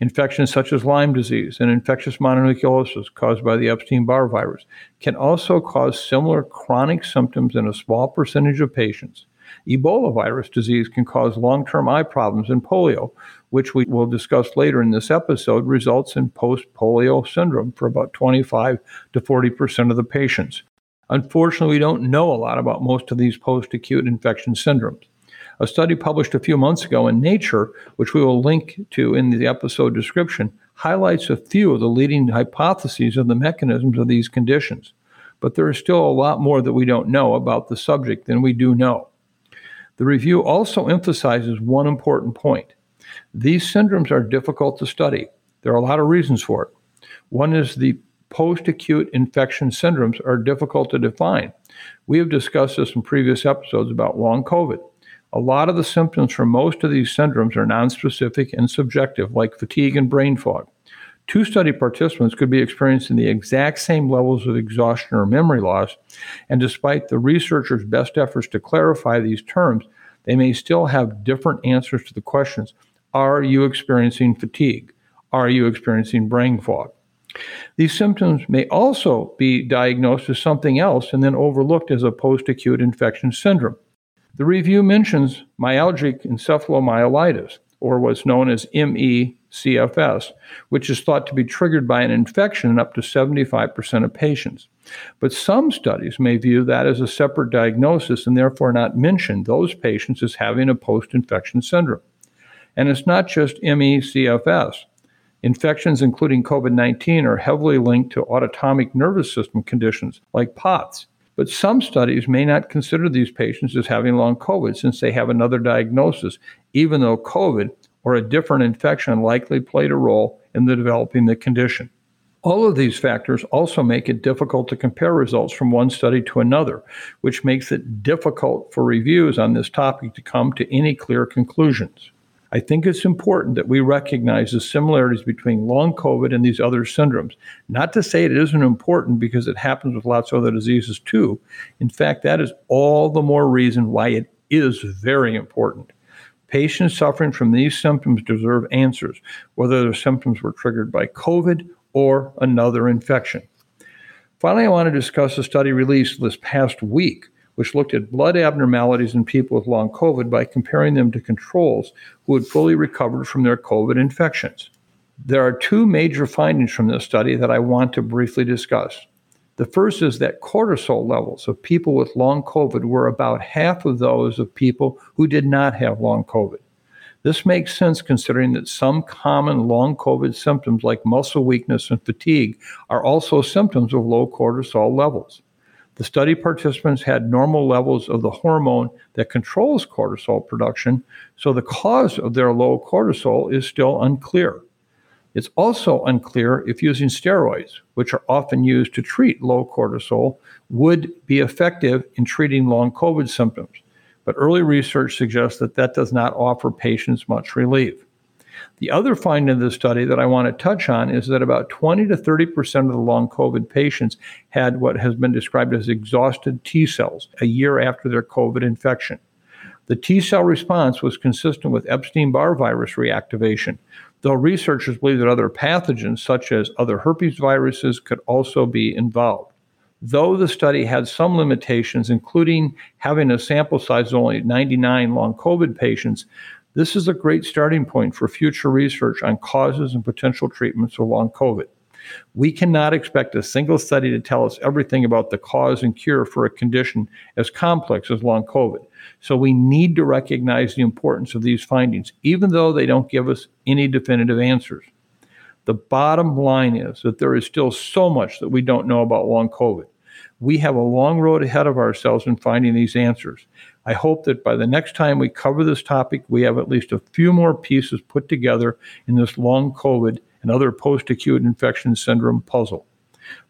Infections such as Lyme disease and infectious mononucleosis caused by the Epstein Barr virus can also cause similar chronic symptoms in a small percentage of patients. Ebola virus disease can cause long term eye problems, and polio, which we will discuss later in this episode, results in post polio syndrome for about 25 to 40 percent of the patients. Unfortunately, we don't know a lot about most of these post acute infection syndromes. A study published a few months ago in Nature, which we will link to in the episode description, highlights a few of the leading hypotheses of the mechanisms of these conditions. But there is still a lot more that we don't know about the subject than we do know. The review also emphasizes one important point. These syndromes are difficult to study. There are a lot of reasons for it. One is the post acute infection syndromes are difficult to define. We have discussed this in previous episodes about long COVID. A lot of the symptoms for most of these syndromes are nonspecific and subjective, like fatigue and brain fog. Two study participants could be experiencing the exact same levels of exhaustion or memory loss, and despite the researchers' best efforts to clarify these terms, they may still have different answers to the questions Are you experiencing fatigue? Are you experiencing brain fog? These symptoms may also be diagnosed as something else and then overlooked as a post acute infection syndrome. The review mentions myalgic encephalomyelitis, or what's known as ME/CFS, which is thought to be triggered by an infection in up to 75% of patients. But some studies may view that as a separate diagnosis and therefore not mention those patients as having a post infection syndrome. And it's not just ME/CFS. Infections, including COVID 19, are heavily linked to autonomic nervous system conditions like POTS. But some studies may not consider these patients as having long COVID since they have another diagnosis, even though COVID, or a different infection likely played a role in the developing the condition. All of these factors also make it difficult to compare results from one study to another, which makes it difficult for reviews on this topic to come to any clear conclusions. I think it's important that we recognize the similarities between long COVID and these other syndromes. Not to say it isn't important because it happens with lots of other diseases too. In fact, that is all the more reason why it is very important. Patients suffering from these symptoms deserve answers, whether their symptoms were triggered by COVID or another infection. Finally, I want to discuss a study released this past week, which looked at blood abnormalities in people with long COVID by comparing them to controls who had fully recovered from their COVID infections. There are two major findings from this study that I want to briefly discuss. The first is that cortisol levels of people with long COVID were about half of those of people who did not have long COVID. This makes sense considering that some common long COVID symptoms like muscle weakness and fatigue are also symptoms of low cortisol levels. The study participants had normal levels of the hormone that controls cortisol production, so the cause of their low cortisol is still unclear. It's also unclear if using steroids, which are often used to treat low cortisol, would be effective in treating long COVID symptoms but early research suggests that that does not offer patients much relief. The other finding of the study that I want to touch on is that about 20 to 30 percent of the long COVID patients had what has been described as exhausted T cells a year after their COVID infection. The T cell response was consistent with Epstein Barr virus reactivation, though researchers believe that other pathogens, such as other herpes viruses, could also be involved. Though the study had some limitations, including having a sample size of only 99 long COVID patients, this is a great starting point for future research on causes and potential treatments of long COVID. We cannot expect a single study to tell us everything about the cause and cure for a condition as complex as long COVID. So we need to recognize the importance of these findings, even though they don't give us any definitive answers. The bottom line is that there is still so much that we don't know about long COVID. We have a long road ahead of ourselves in finding these answers. I hope that by the next time we cover this topic, we have at least a few more pieces put together in this long COVID and other post acute infection syndrome puzzle.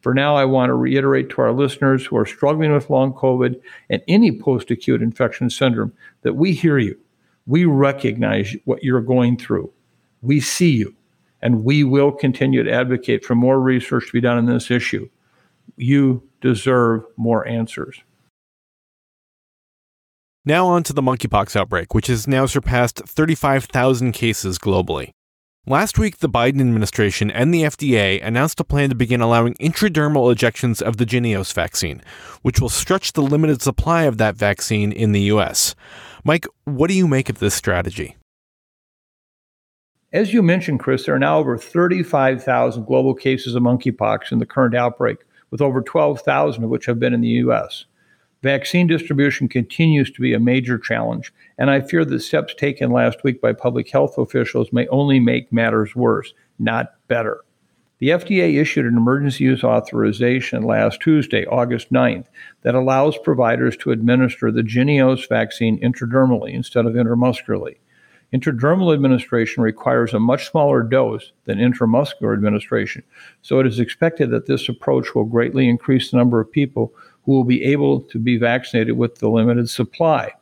For now, I want to reiterate to our listeners who are struggling with long COVID and any post acute infection syndrome that we hear you. We recognize what you're going through. We see you and we will continue to advocate for more research to be done on this issue. You deserve more answers. Now on to the monkeypox outbreak, which has now surpassed 35,000 cases globally. Last week, the Biden administration and the FDA announced a plan to begin allowing intradermal injections of the Jynneos vaccine, which will stretch the limited supply of that vaccine in the U.S. Mike, what do you make of this strategy? As you mentioned, Chris, there are now over 35,000 global cases of monkeypox in the current outbreak, with over 12,000 of which have been in the U.S. Vaccine distribution continues to be a major challenge, and I fear that steps taken last week by public health officials may only make matters worse, not better. The FDA issued an emergency use authorization last Tuesday, August 9th, that allows providers to administer the Jynneos vaccine intradermally instead of intramuscularly. Intradermal administration requires a much smaller dose than intramuscular administration, so it is expected that this approach will greatly increase the number of people who will be able to be vaccinated with the limited supply.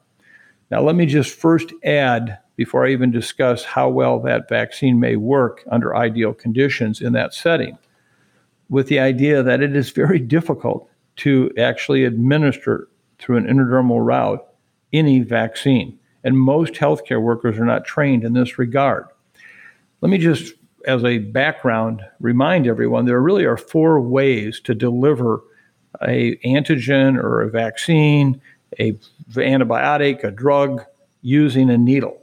Now, let me just first add, before I even discuss how well that vaccine may work under ideal conditions in that setting, with the idea that it is very difficult to actually administer through an intradermal route any vaccine and most healthcare workers are not trained in this regard. Let me just, as a background, remind everyone there really are four ways to deliver a antigen or a vaccine, a antibiotic, a drug using a needle.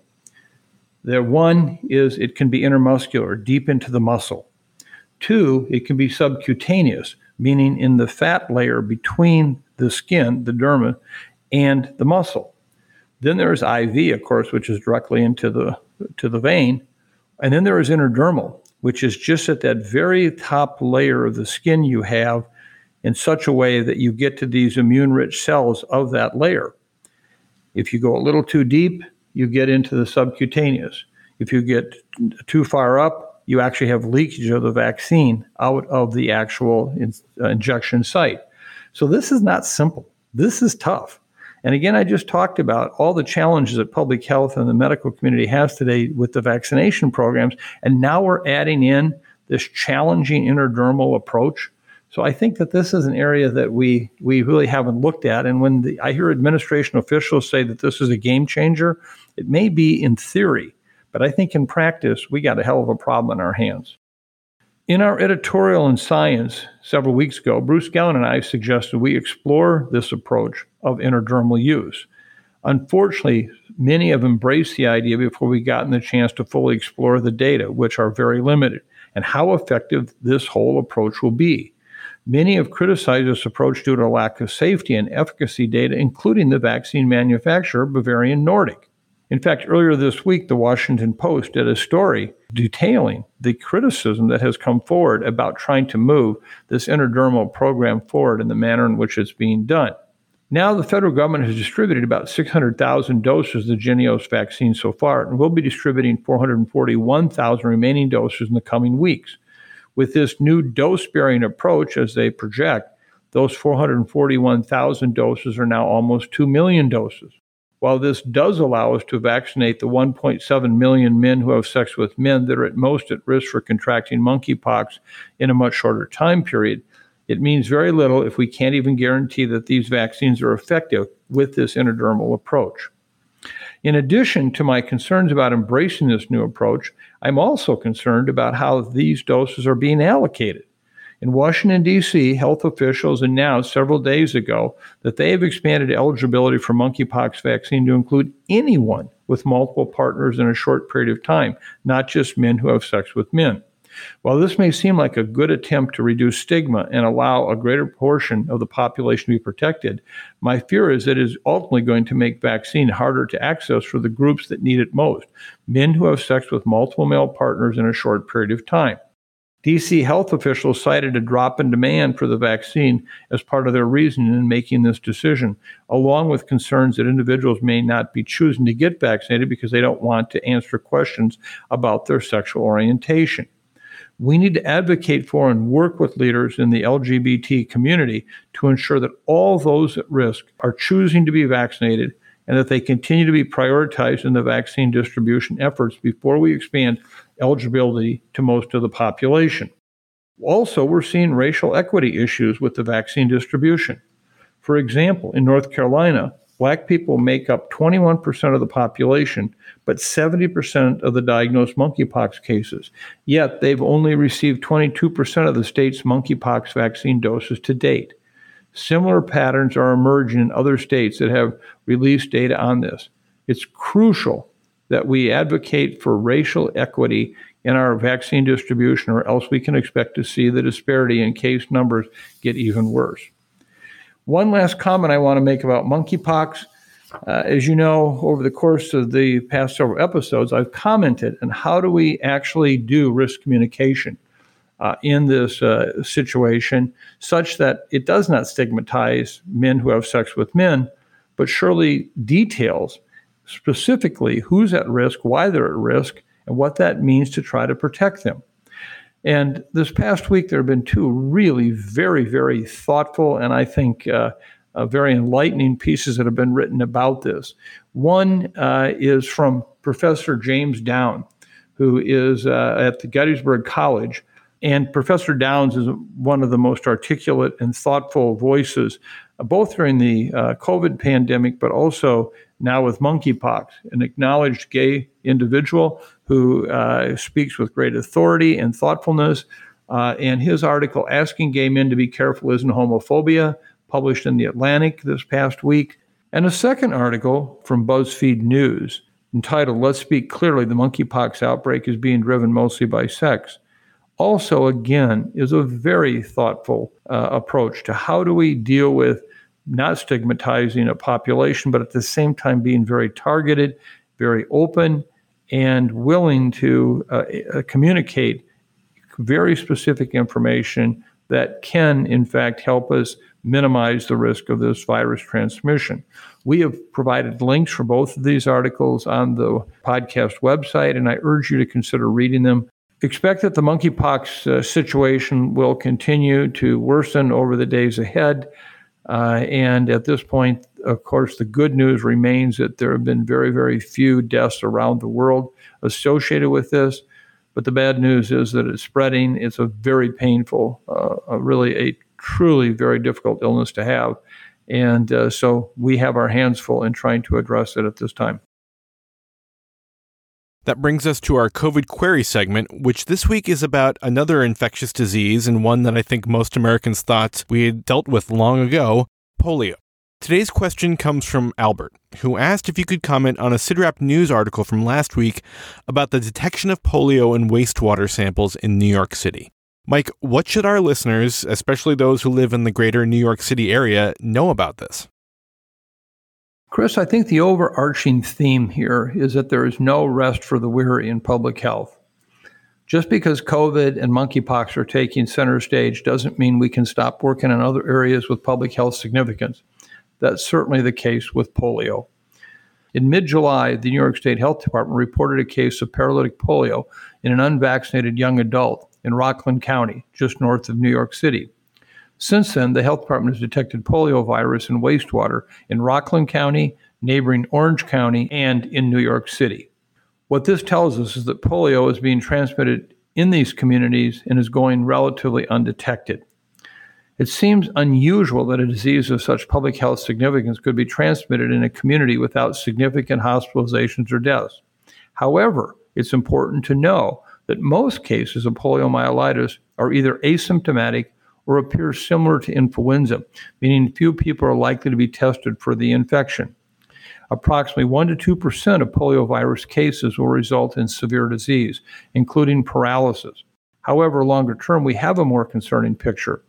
The one is it can be intramuscular, deep into the muscle. Two, it can be subcutaneous, meaning in the fat layer between the skin, the derma, and the muscle. Then there is IV, of course, which is directly into the to the vein, and then there is intradermal, which is just at that very top layer of the skin you have, in such a way that you get to these immune-rich cells of that layer. If you go a little too deep, you get into the subcutaneous. If you get too far up, you actually have leakage of the vaccine out of the actual in, uh, injection site. So this is not simple. This is tough. And again, I just talked about all the challenges that public health and the medical community has today with the vaccination programs. And now we're adding in this challenging intradermal approach. So I think that this is an area that we we really haven't looked at. And when the, I hear administration officials say that this is a game changer, it may be in theory, but I think in practice we got a hell of a problem in our hands. In our editorial in Science several weeks ago, Bruce Gellin and I suggested we explore this approach of intradermal use. Unfortunately, many have embraced the idea before we gotten the chance to fully explore the data, which are very limited, and how effective this whole approach will be. Many have criticized this approach due to a lack of safety and efficacy data, including the vaccine manufacturer Bavarian Nordic. In fact, earlier this week, the Washington Post did a story detailing the criticism that has come forward about trying to move this intradermal program forward in the manner in which it's being done. Now, the federal government has distributed about 600,000 doses of the Jynneos vaccine so far, and will be distributing 441,000 remaining doses in the coming weeks. With this new dose sparing approach, as they project, those 441,000 doses are now almost 2 million doses. While this does allow us to vaccinate the 1.7 million men who have sex with men that are at most at risk for contracting monkeypox in a much shorter time period, it means very little if we can't even guarantee that these vaccines are effective with this intradermal approach. In addition to my concerns about embracing this new approach, I'm also concerned about how these doses are being allocated. In Washington, D.C., health officials announced several days ago that they have expanded eligibility for monkeypox vaccine to include anyone with multiple partners in a short period of time, not just men who have sex with men. While this may seem like a good attempt to reduce stigma and allow a greater portion of the population to be protected, my fear is that it is ultimately going to make vaccine harder to access for the groups that need it most men who have sex with multiple male partners in a short period of time. DC health officials cited a drop in demand for the vaccine as part of their reasoning in making this decision, along with concerns that individuals may not be choosing to get vaccinated because they don't want to answer questions about their sexual orientation. We need to advocate for and work with leaders in the LGBT community to ensure that all those at risk are choosing to be vaccinated and that they continue to be prioritized in the vaccine distribution efforts before we expand eligibility to most of the population. Also, we're seeing racial equity issues with the vaccine distribution. For example, in North Carolina, black people make up 21% of the population, but 70% of the diagnosed monkeypox cases. Yet they've only received 22% of the state's monkeypox vaccine doses to date. Similar patterns are emerging in other states that have released data on this. It's crucial that we advocate for racial equity in our vaccine distribution, or else we can expect to see the disparity in case numbers get even worse. One last comment I want to make about monkeypox. Uh, as you know, over the course of the past several episodes, I've commented on how do we actually do risk communication uh, in this uh, situation such that it does not stigmatize men who have sex with men, but surely details specifically who's at risk, why they're at risk, and what that means to try to protect them. And this past week, there have been two really very, very thoughtful and I think uh, uh, very enlightening pieces that have been written about this. One uh, is from Professor James Downs, who is uh, at the Gettysburg College and Professor Downs is one of the most articulate and thoughtful voices, uh, both during the uh, COVID pandemic, but also now with monkeypox, an acknowledged gay individual who uh, speaks with great authority and thoughtfulness. Uh, and his article, Asking Gay Men to Be Careful Isn't Homophobia, published in The Atlantic this past week. And a second article from BuzzFeed News entitled, Let's Speak Clearly The Monkeypox Outbreak is Being Driven Mostly by Sex also, again, is a very thoughtful uh, approach to how do we deal with not stigmatizing a population, but at the same time being very targeted, very open, and willing to uh, uh, communicate very specific information that can, in fact, help us minimize the risk of this virus transmission. We have provided links for both of these articles on the podcast website, and I urge you to consider reading them. Expect that the monkeypox uh, situation will continue to worsen over the days ahead. Uh, and at this point, of course, the good news remains that there have been very, very few deaths around the world associated with this. But the bad news is that it's spreading. It's a very painful, uh, really a truly very difficult illness to have. And uh, so we have our hands full in trying to address it at this time. That brings us to our COVID query segment, which this week is about another infectious disease and one that I think most Americans thought we had dealt with long ago polio. Today's question comes from Albert, who asked if you could comment on a CIDRAP news article from last week about the detection of polio in wastewater samples in New York City. Mike, what should our listeners, especially those who live in the greater New York City area, know about this? Chris, I think the overarching theme here is that there is no rest for the weary in public health. Just because COVID and monkeypox are taking center stage doesn't mean we can stop working in other areas with public health significance. That's certainly the case with polio. In mid July, the New York State Health Department reported a case of paralytic polio in an unvaccinated young adult in Rockland County, just north of New York City. Since then, the health department has detected polio virus in wastewater in Rockland County, neighboring Orange County, and in New York City. What this tells us is that polio is being transmitted in these communities and is going relatively undetected. It seems unusual that a disease of such public health significance could be transmitted in a community without significant hospitalizations or deaths. However, it's important to know that most cases of poliomyelitis are either asymptomatic or appear similar to influenza, meaning few people are likely to be tested for the infection. Approximately 1 to 2% of poliovirus cases will result in severe disease, including paralysis. However, longer term, we have a more concerning picture.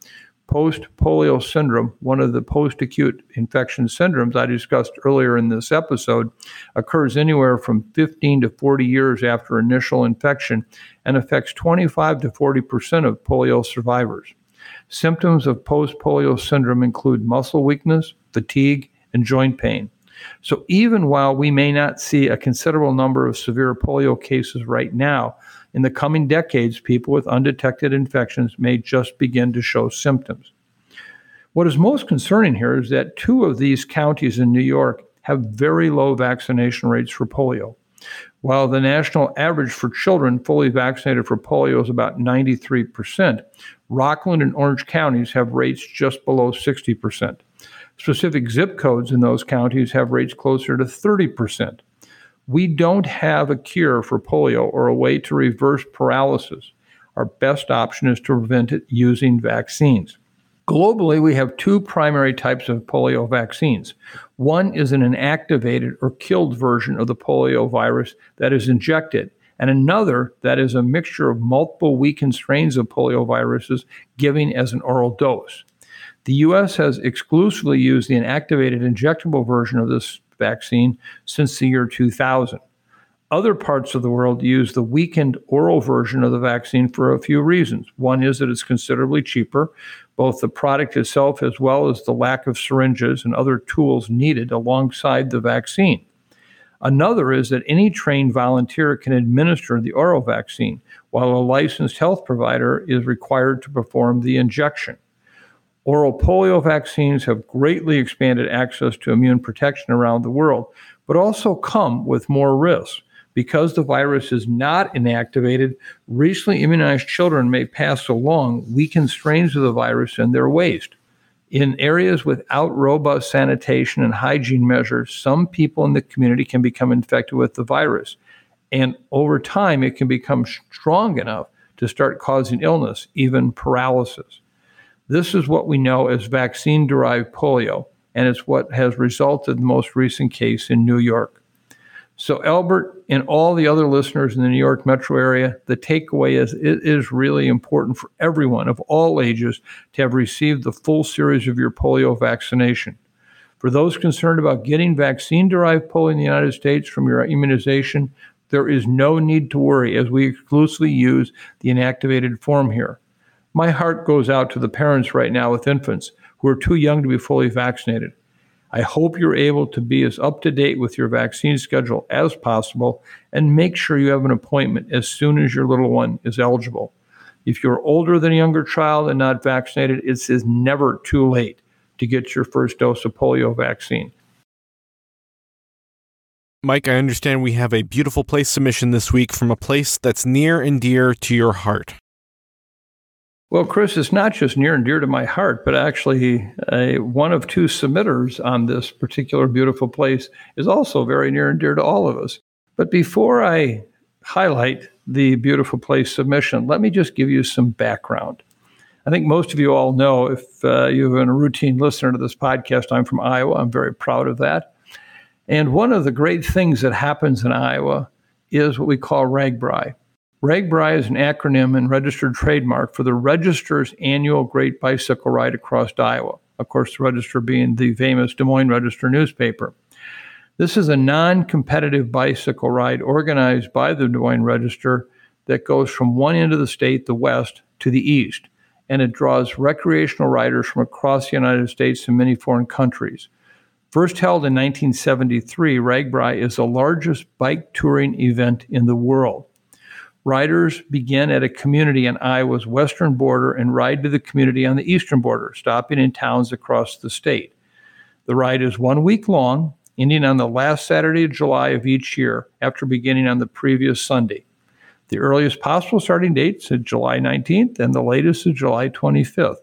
Post polio syndrome, one of the post acute infection syndromes I discussed earlier in this episode, occurs anywhere from 15 to 40 years after initial infection and affects 25 to 40 percent of polio survivors. Symptoms of post polio syndrome include muscle weakness, fatigue, and joint pain. So, even while we may not see a considerable number of severe polio cases right now, in the coming decades, people with undetected infections may just begin to show symptoms. What is most concerning here is that two of these counties in New York have very low vaccination rates for polio. While the national average for children fully vaccinated for polio is about 93%, Rockland and Orange counties have rates just below 60%. Specific zip codes in those counties have rates closer to 30%. We don't have a cure for polio or a way to reverse paralysis. Our best option is to prevent it using vaccines. Globally, we have two primary types of polio vaccines. One is an inactivated or killed version of the polio virus that is injected, and another that is a mixture of multiple weakened strains of polio viruses giving as an oral dose. The U.S. has exclusively used the inactivated injectable version of this vaccine since the year 2000. Other parts of the world use the weakened oral version of the vaccine for a few reasons. One is that it's considerably cheaper, both the product itself as well as the lack of syringes and other tools needed alongside the vaccine. Another is that any trained volunteer can administer the oral vaccine, while a licensed health provider is required to perform the injection. Oral polio vaccines have greatly expanded access to immune protection around the world, but also come with more risks. Because the virus is not inactivated, recently immunized children may pass along weakened strains of the virus in their waste. In areas without robust sanitation and hygiene measures, some people in the community can become infected with the virus. And over time, it can become strong enough to start causing illness, even paralysis. This is what we know as vaccine derived polio, and it's what has resulted in the most recent case in New York. So, Albert and all the other listeners in the New York metro area, the takeaway is it is really important for everyone of all ages to have received the full series of your polio vaccination. For those concerned about getting vaccine derived polio in the United States from your immunization, there is no need to worry as we exclusively use the inactivated form here. My heart goes out to the parents right now with infants who are too young to be fully vaccinated. I hope you're able to be as up to date with your vaccine schedule as possible and make sure you have an appointment as soon as your little one is eligible. If you're older than a younger child and not vaccinated, it is never too late to get your first dose of polio vaccine. Mike, I understand we have a beautiful place submission this week from a place that's near and dear to your heart. Well, Chris, it's not just near and dear to my heart, but actually, uh, one of two submitters on this particular beautiful place is also very near and dear to all of us. But before I highlight the beautiful place submission, let me just give you some background. I think most of you all know, if uh, you've been a routine listener to this podcast, I'm from Iowa. I'm very proud of that. And one of the great things that happens in Iowa is what we call RAGBRAI. RAGBRAI is an acronym and registered trademark for the Register's annual Great Bicycle Ride across Iowa. Of course, the Register being the famous Des Moines Register newspaper. This is a non competitive bicycle ride organized by the Des Moines Register that goes from one end of the state, the west, to the east, and it draws recreational riders from across the United States and many foreign countries. First held in 1973, RAGBRAI is the largest bike touring event in the world. Riders begin at a community on Iowa's western border and ride to the community on the eastern border, stopping in towns across the state. The ride is one week long, ending on the last Saturday of July of each year after beginning on the previous Sunday. The earliest possible starting date is July 19th, and the latest is July 25th.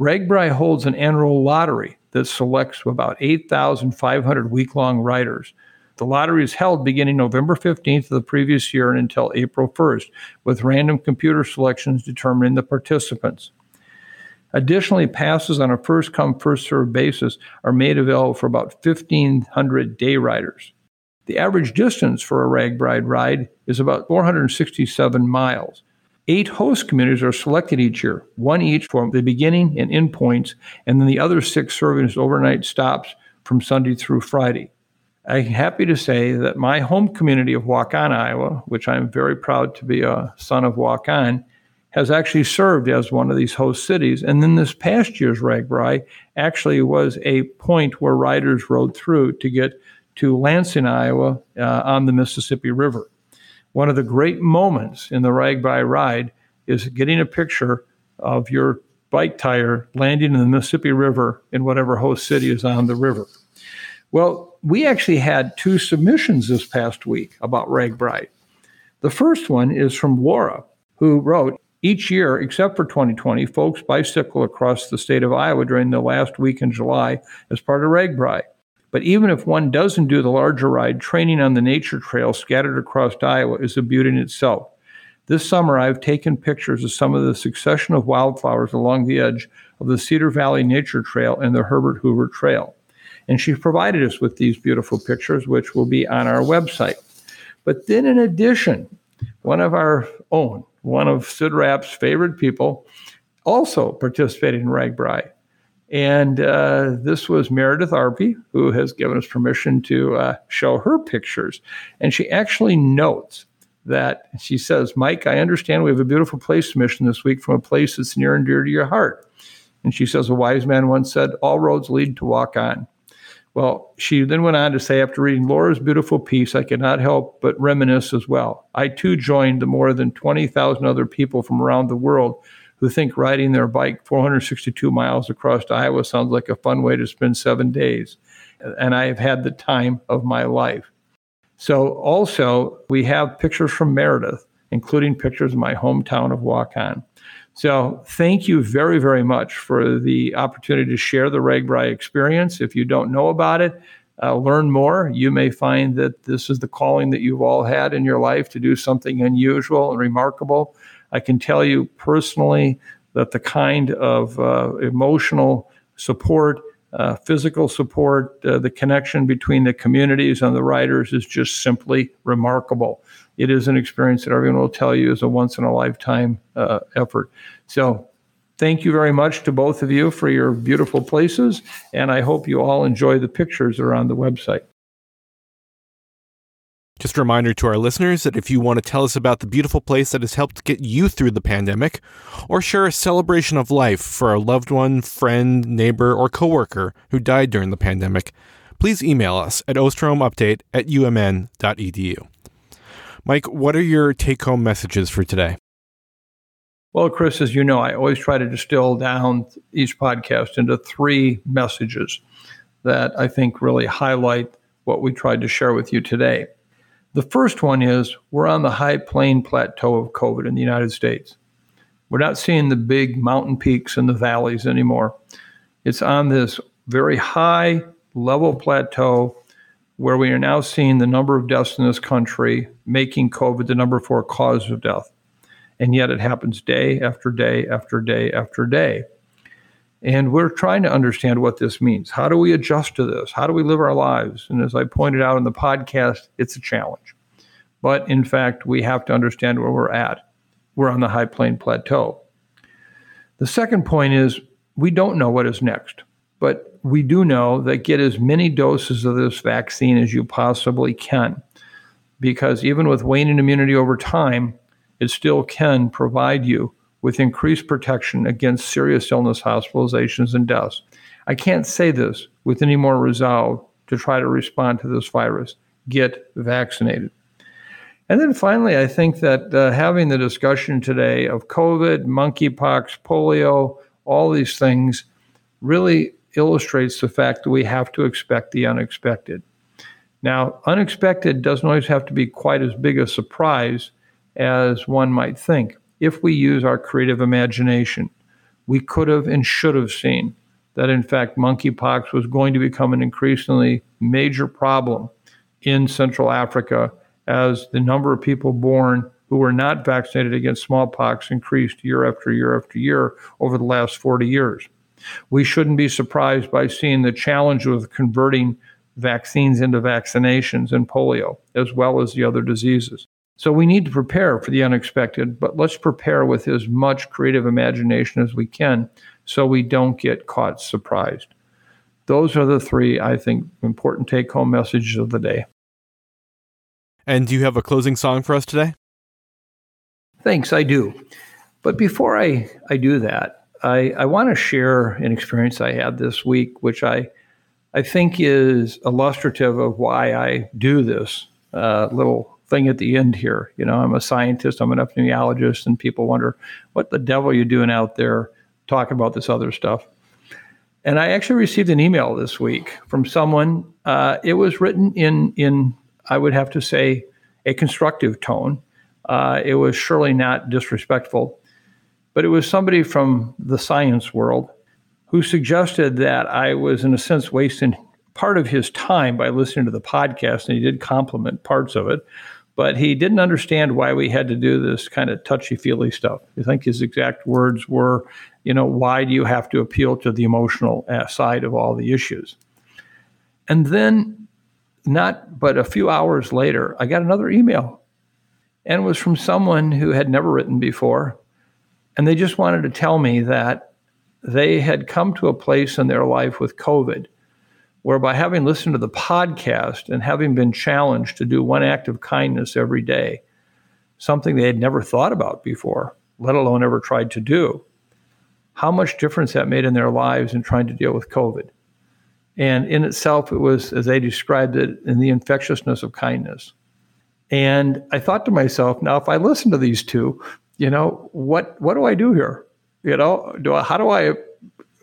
RAGBRAI holds an annual lottery that selects about 8,500 week long riders. The lottery is held beginning November 15th of the previous year and until April 1st, with random computer selections determining the participants. Additionally, passes on a first come, first served basis are made available for about 1,500 day riders. The average distance for a RAGBRAI ride is about 467 miles. Eight host communities are selected each year, one each for the beginning and end points, and then the other six serving as overnight stops from Sunday through Friday. I'm happy to say that my home community of Waukon, Iowa, which I'm very proud to be a son of Waukon, has actually served as one of these host cities. And then this past year's RAGBRAI actually was a point where riders rode through to get to Lansing, Iowa, uh, on the Mississippi River. One of the great moments in the RAGBRAI ride is getting a picture of your bike tire landing in the Mississippi River in whatever host city is on the river. Well, we actually had two submissions this past week about RAGBRAI. The first one is from Laura, who wrote, each year, except for 2020, folks bicycle across the state of Iowa during the last week in July as part of RAGBRAI. But even if one doesn't do the larger ride, training on the nature trail scattered across Iowa is a beauty in itself. This summer, I've taken pictures of some of the succession of wildflowers along the edge of the Cedar Valley Nature Trail and the Herbert Hoover Trail. And she provided us with these beautiful pictures, which will be on our website. But then, in addition, one of our own, one of Sid favorite people, also participated in RAGBRAI. And uh, this was Meredith Arpey, who has given us permission to uh, show her pictures. And she actually notes that she says, Mike, I understand we have a beautiful place to mission this week from a place that's near and dear to your heart. And she says, A wise man once said, All roads lead to Waukon. Well, she then went on to say, after reading Laura's beautiful piece, I could not help but reminisce as well. I too joined the more than 20,000 other people from around the world who think riding their bike 462 miles across Iowa sounds like a fun way to spend seven days. And I have had the time of my life. So, also, we have pictures from Meredith, including pictures of my hometown of Waukon. So, thank you very, very much for the opportunity to share the RAGBRAI experience. If you don't know about it, uh, learn more. You may find that this is the calling that you've all had in your life to do something unusual and remarkable. I can tell you personally that the kind of uh, emotional support, uh, physical support, uh, the connection between the communities and the riders is just simply remarkable. It is an experience that everyone will tell you is a once in a lifetime uh, effort. So, thank you very much to both of you for your beautiful places, and I hope you all enjoy the pictures that are on the website. Just a reminder to our listeners that if you want to tell us about the beautiful place that has helped get you through the pandemic, or share a celebration of life for a loved one, friend, neighbor, or coworker who died during the pandemic, please email us at osterholmupdate at umn.edu. Mike, what are your take home messages for today? Well, Chris, as you know, I always try to distill down each podcast into three messages that I think really highlight what we tried to share with you today. The first one is we're on the high plain plateau of COVID in the United States. We're not seeing the big mountain peaks and the valleys anymore. It's on this very high level plateau where we are now seeing the number of deaths in this country making COVID the number four cause of death. And yet it happens day after day after day after day. And we're trying to understand what this means. How do we adjust to this? How do we live our lives? And as I pointed out in the podcast, it's a challenge. But in fact, we have to understand where we're at. We're on the high plain plateau. The second point is we don't know what is next, but we do know that get as many doses of this vaccine as you possibly can. Because even with waning immunity over time, it still can provide you with increased protection against serious illness, hospitalizations, and deaths. I can't say this with any more resolve to try to respond to this virus. Get vaccinated. And then finally, I think that uh, having the discussion today of COVID, monkeypox, polio, all these things really illustrates the fact that we have to expect the unexpected. Now, unexpected doesn't always have to be quite as big a surprise as one might think if we use our creative imagination, we could have and should have seen that, in fact, monkeypox was going to become an increasingly major problem in Central Africa as the number of people born who were not vaccinated against smallpox increased year after year after year over the last 40 years. We shouldn't be surprised by seeing the challenge with converting vaccines into vaccinations and polio, as well as the other diseases. So we need to prepare for the unexpected, but let's prepare with as much creative imagination as we can so we don't get caught surprised. Those are the three, I think, important take home messages of the day. And do you have a closing song for us today? Thanks, I do. But before I, I do that, I, I want to share an experience I had this week, which I, I think is illustrative of why I do this uh, little thing at the end here. You know, I'm a scientist, I'm an epidemiologist, and people wonder, what the devil you doing out there talking about this other stuff? And I actually received an email this week from someone. Uh, it was written in in I would have to say a constructive tone. Uh, it was surely not disrespectful, but it was somebody from the science world who suggested that I was, in a sense, wasting part of his time by listening to the podcast, and he did compliment parts of it but he didn't understand why we had to do this kind of touchy feely stuff. I think his exact words were, you know, why do you have to appeal to the emotional uh, side of all the issues? And then, not but a few hours later, I got another email, and it was from someone who had never written before. And they just wanted to tell me that they had come to a place in their life with COVID where by having listened to the podcast and having been challenged to do one act of kindness every day, something they had never thought about before, let alone ever tried to do, how much difference that made in their lives in trying to deal with COVID. And in itself, it was, as they described it, in the infectiousness of kindness. And I thought to myself, now, if I listen to these two, you know, what what do I do here? You know, do I, how do I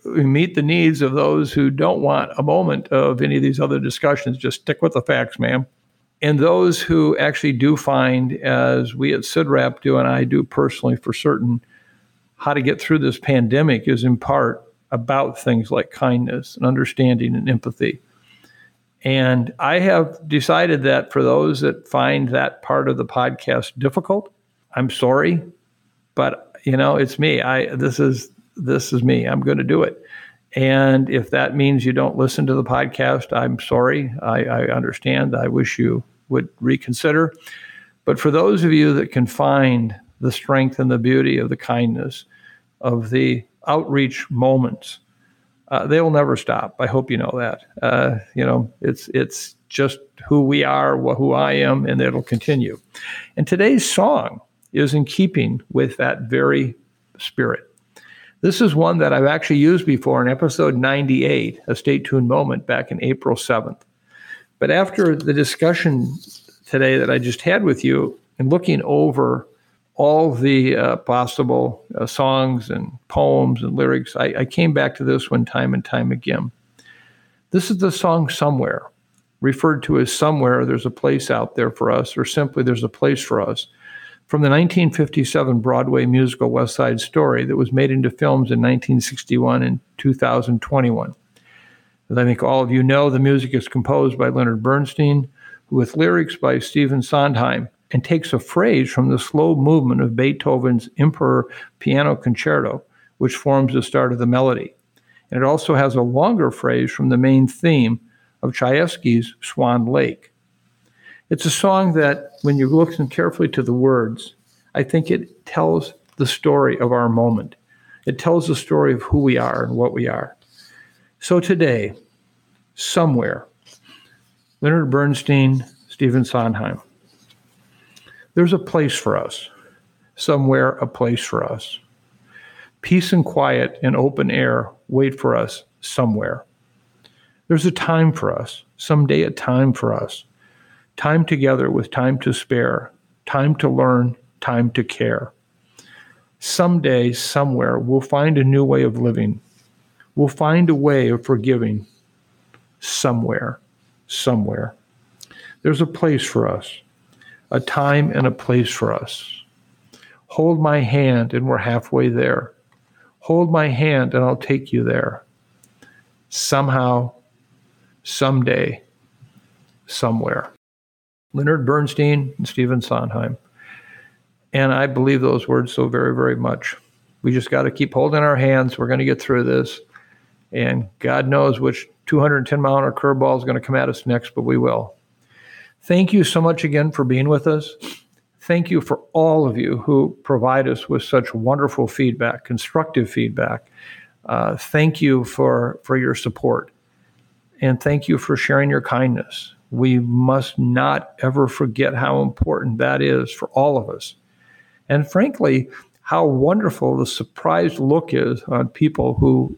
meet the needs of those who don't want a moment of any of these other discussions. Just stick with the facts, ma'am. And those who actually do find, as we at CIDRAP do, and I do personally for certain, how to get through this pandemic is in part about things like kindness and understanding and empathy. And I have decided that for those that find that part of the podcast difficult, I'm sorry, but you know, it's me. I this is this is me. I'm going to do it. And if that means you don't listen to the podcast, I'm sorry. I, I, understand. I wish you would reconsider. But for those of you that can find the strength and the beauty of the kindness of the outreach moments, uh, they will never stop. I hope you know that. Uh, you know, it's it's just who we are, who I am, and it'll continue. And today's song is in keeping with that very spirit. This is one that I've actually used before in episode 98, a Stay Tuned Moment, back in April 7th. But after the discussion today that I just had with you and looking over all the uh, possible uh, songs and poems and lyrics, I, I came back to this one time and time again. This is the song Somewhere, referred to as Somewhere, there's a place out there for us, or simply there's a place for us, from the 1957 Broadway musical West Side Story that was made into films in 1961 and 2021. As I think all of you know, the music is composed by Leonard Bernstein, with lyrics by Stephen Sondheim and takes a phrase from the slow movement of Beethoven's Emperor Piano Concerto, which forms the start of the melody. And it also has a longer phrase from the main theme of Tchaikovsky's Swan Lake. It's a song that, when you listen carefully to the words, I think it tells the story of our moment. It tells the story of who we are and what we are. So today, somewhere, Leonard Bernstein, Stephen Sondheim, there's a place for us, somewhere a place for us. Peace and quiet and open air wait for us somewhere. There's a time for us, someday a time for us. Time together with time to spare, time to learn, time to care. Someday, somewhere, we'll find a new way of living. We'll find a way of forgiving. Somewhere, somewhere. There's a place for us a time and a place for us. Hold my hand, and we're halfway there. Hold my hand, and I'll take you there. Somehow, someday, somewhere. Leonard Bernstein and Stephen Sondheim. And I believe those words so very, very much. We just got to keep holding our hands. We're going to get through this. And God knows which 210 mile an hour curveball is going to come at us next, but we will. Thank you so much again for being with us. Thank you for all of you who provide us with such wonderful feedback, constructive feedback. Uh, thank you for, for your support. And thank you for sharing your kindness. We must not ever forget how important that is for all of us. And frankly, how wonderful the surprised look is on people who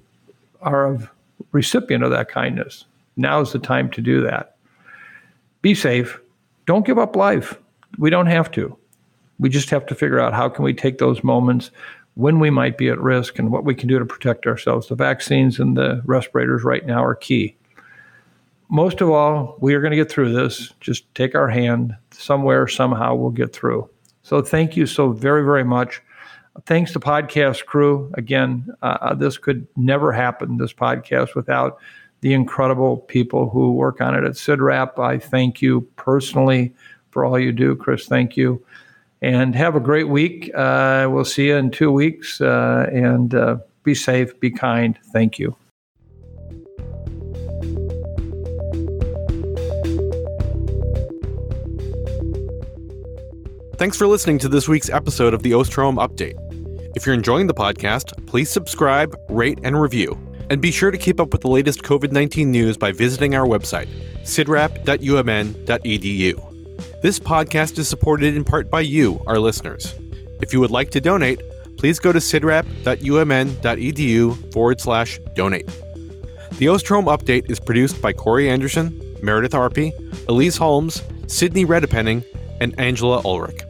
are a recipient of that kindness. Now is the time to do that be safe. Don't give up life. We don't have to. We just have to figure out how can we take those moments when we might be at risk and what we can do to protect ourselves. The vaccines and the respirators right now are key. Most of all, we are going to get through this. Just take our hand somewhere, somehow, we'll get through. So, thank you so very, very much. Thanks to podcast crew. Again, uh, this could never happen, this podcast, without the incredible people who work on it at CIDRAP. I thank you personally for all you do, Chris. Thank you. And have a great week. Uh, we'll see you in two weeks. Uh, and uh, be safe, be kind. Thank you. Thanks for listening to this week's episode of the Osterholm Update. If you're enjoying the podcast, please subscribe, rate, and review. And be sure to keep up with the latest COVID 19 news by visiting our website, cidrap.umn.edu. This podcast is supported in part by you, our listeners. If you would like to donate, please go to cidrap.umn.edu forward slash donate. The Osterholm Update is produced by Corey Anderson, Meredith Arpey, Elise Holmes, Sydney Redepenning, and Angela Ulrich.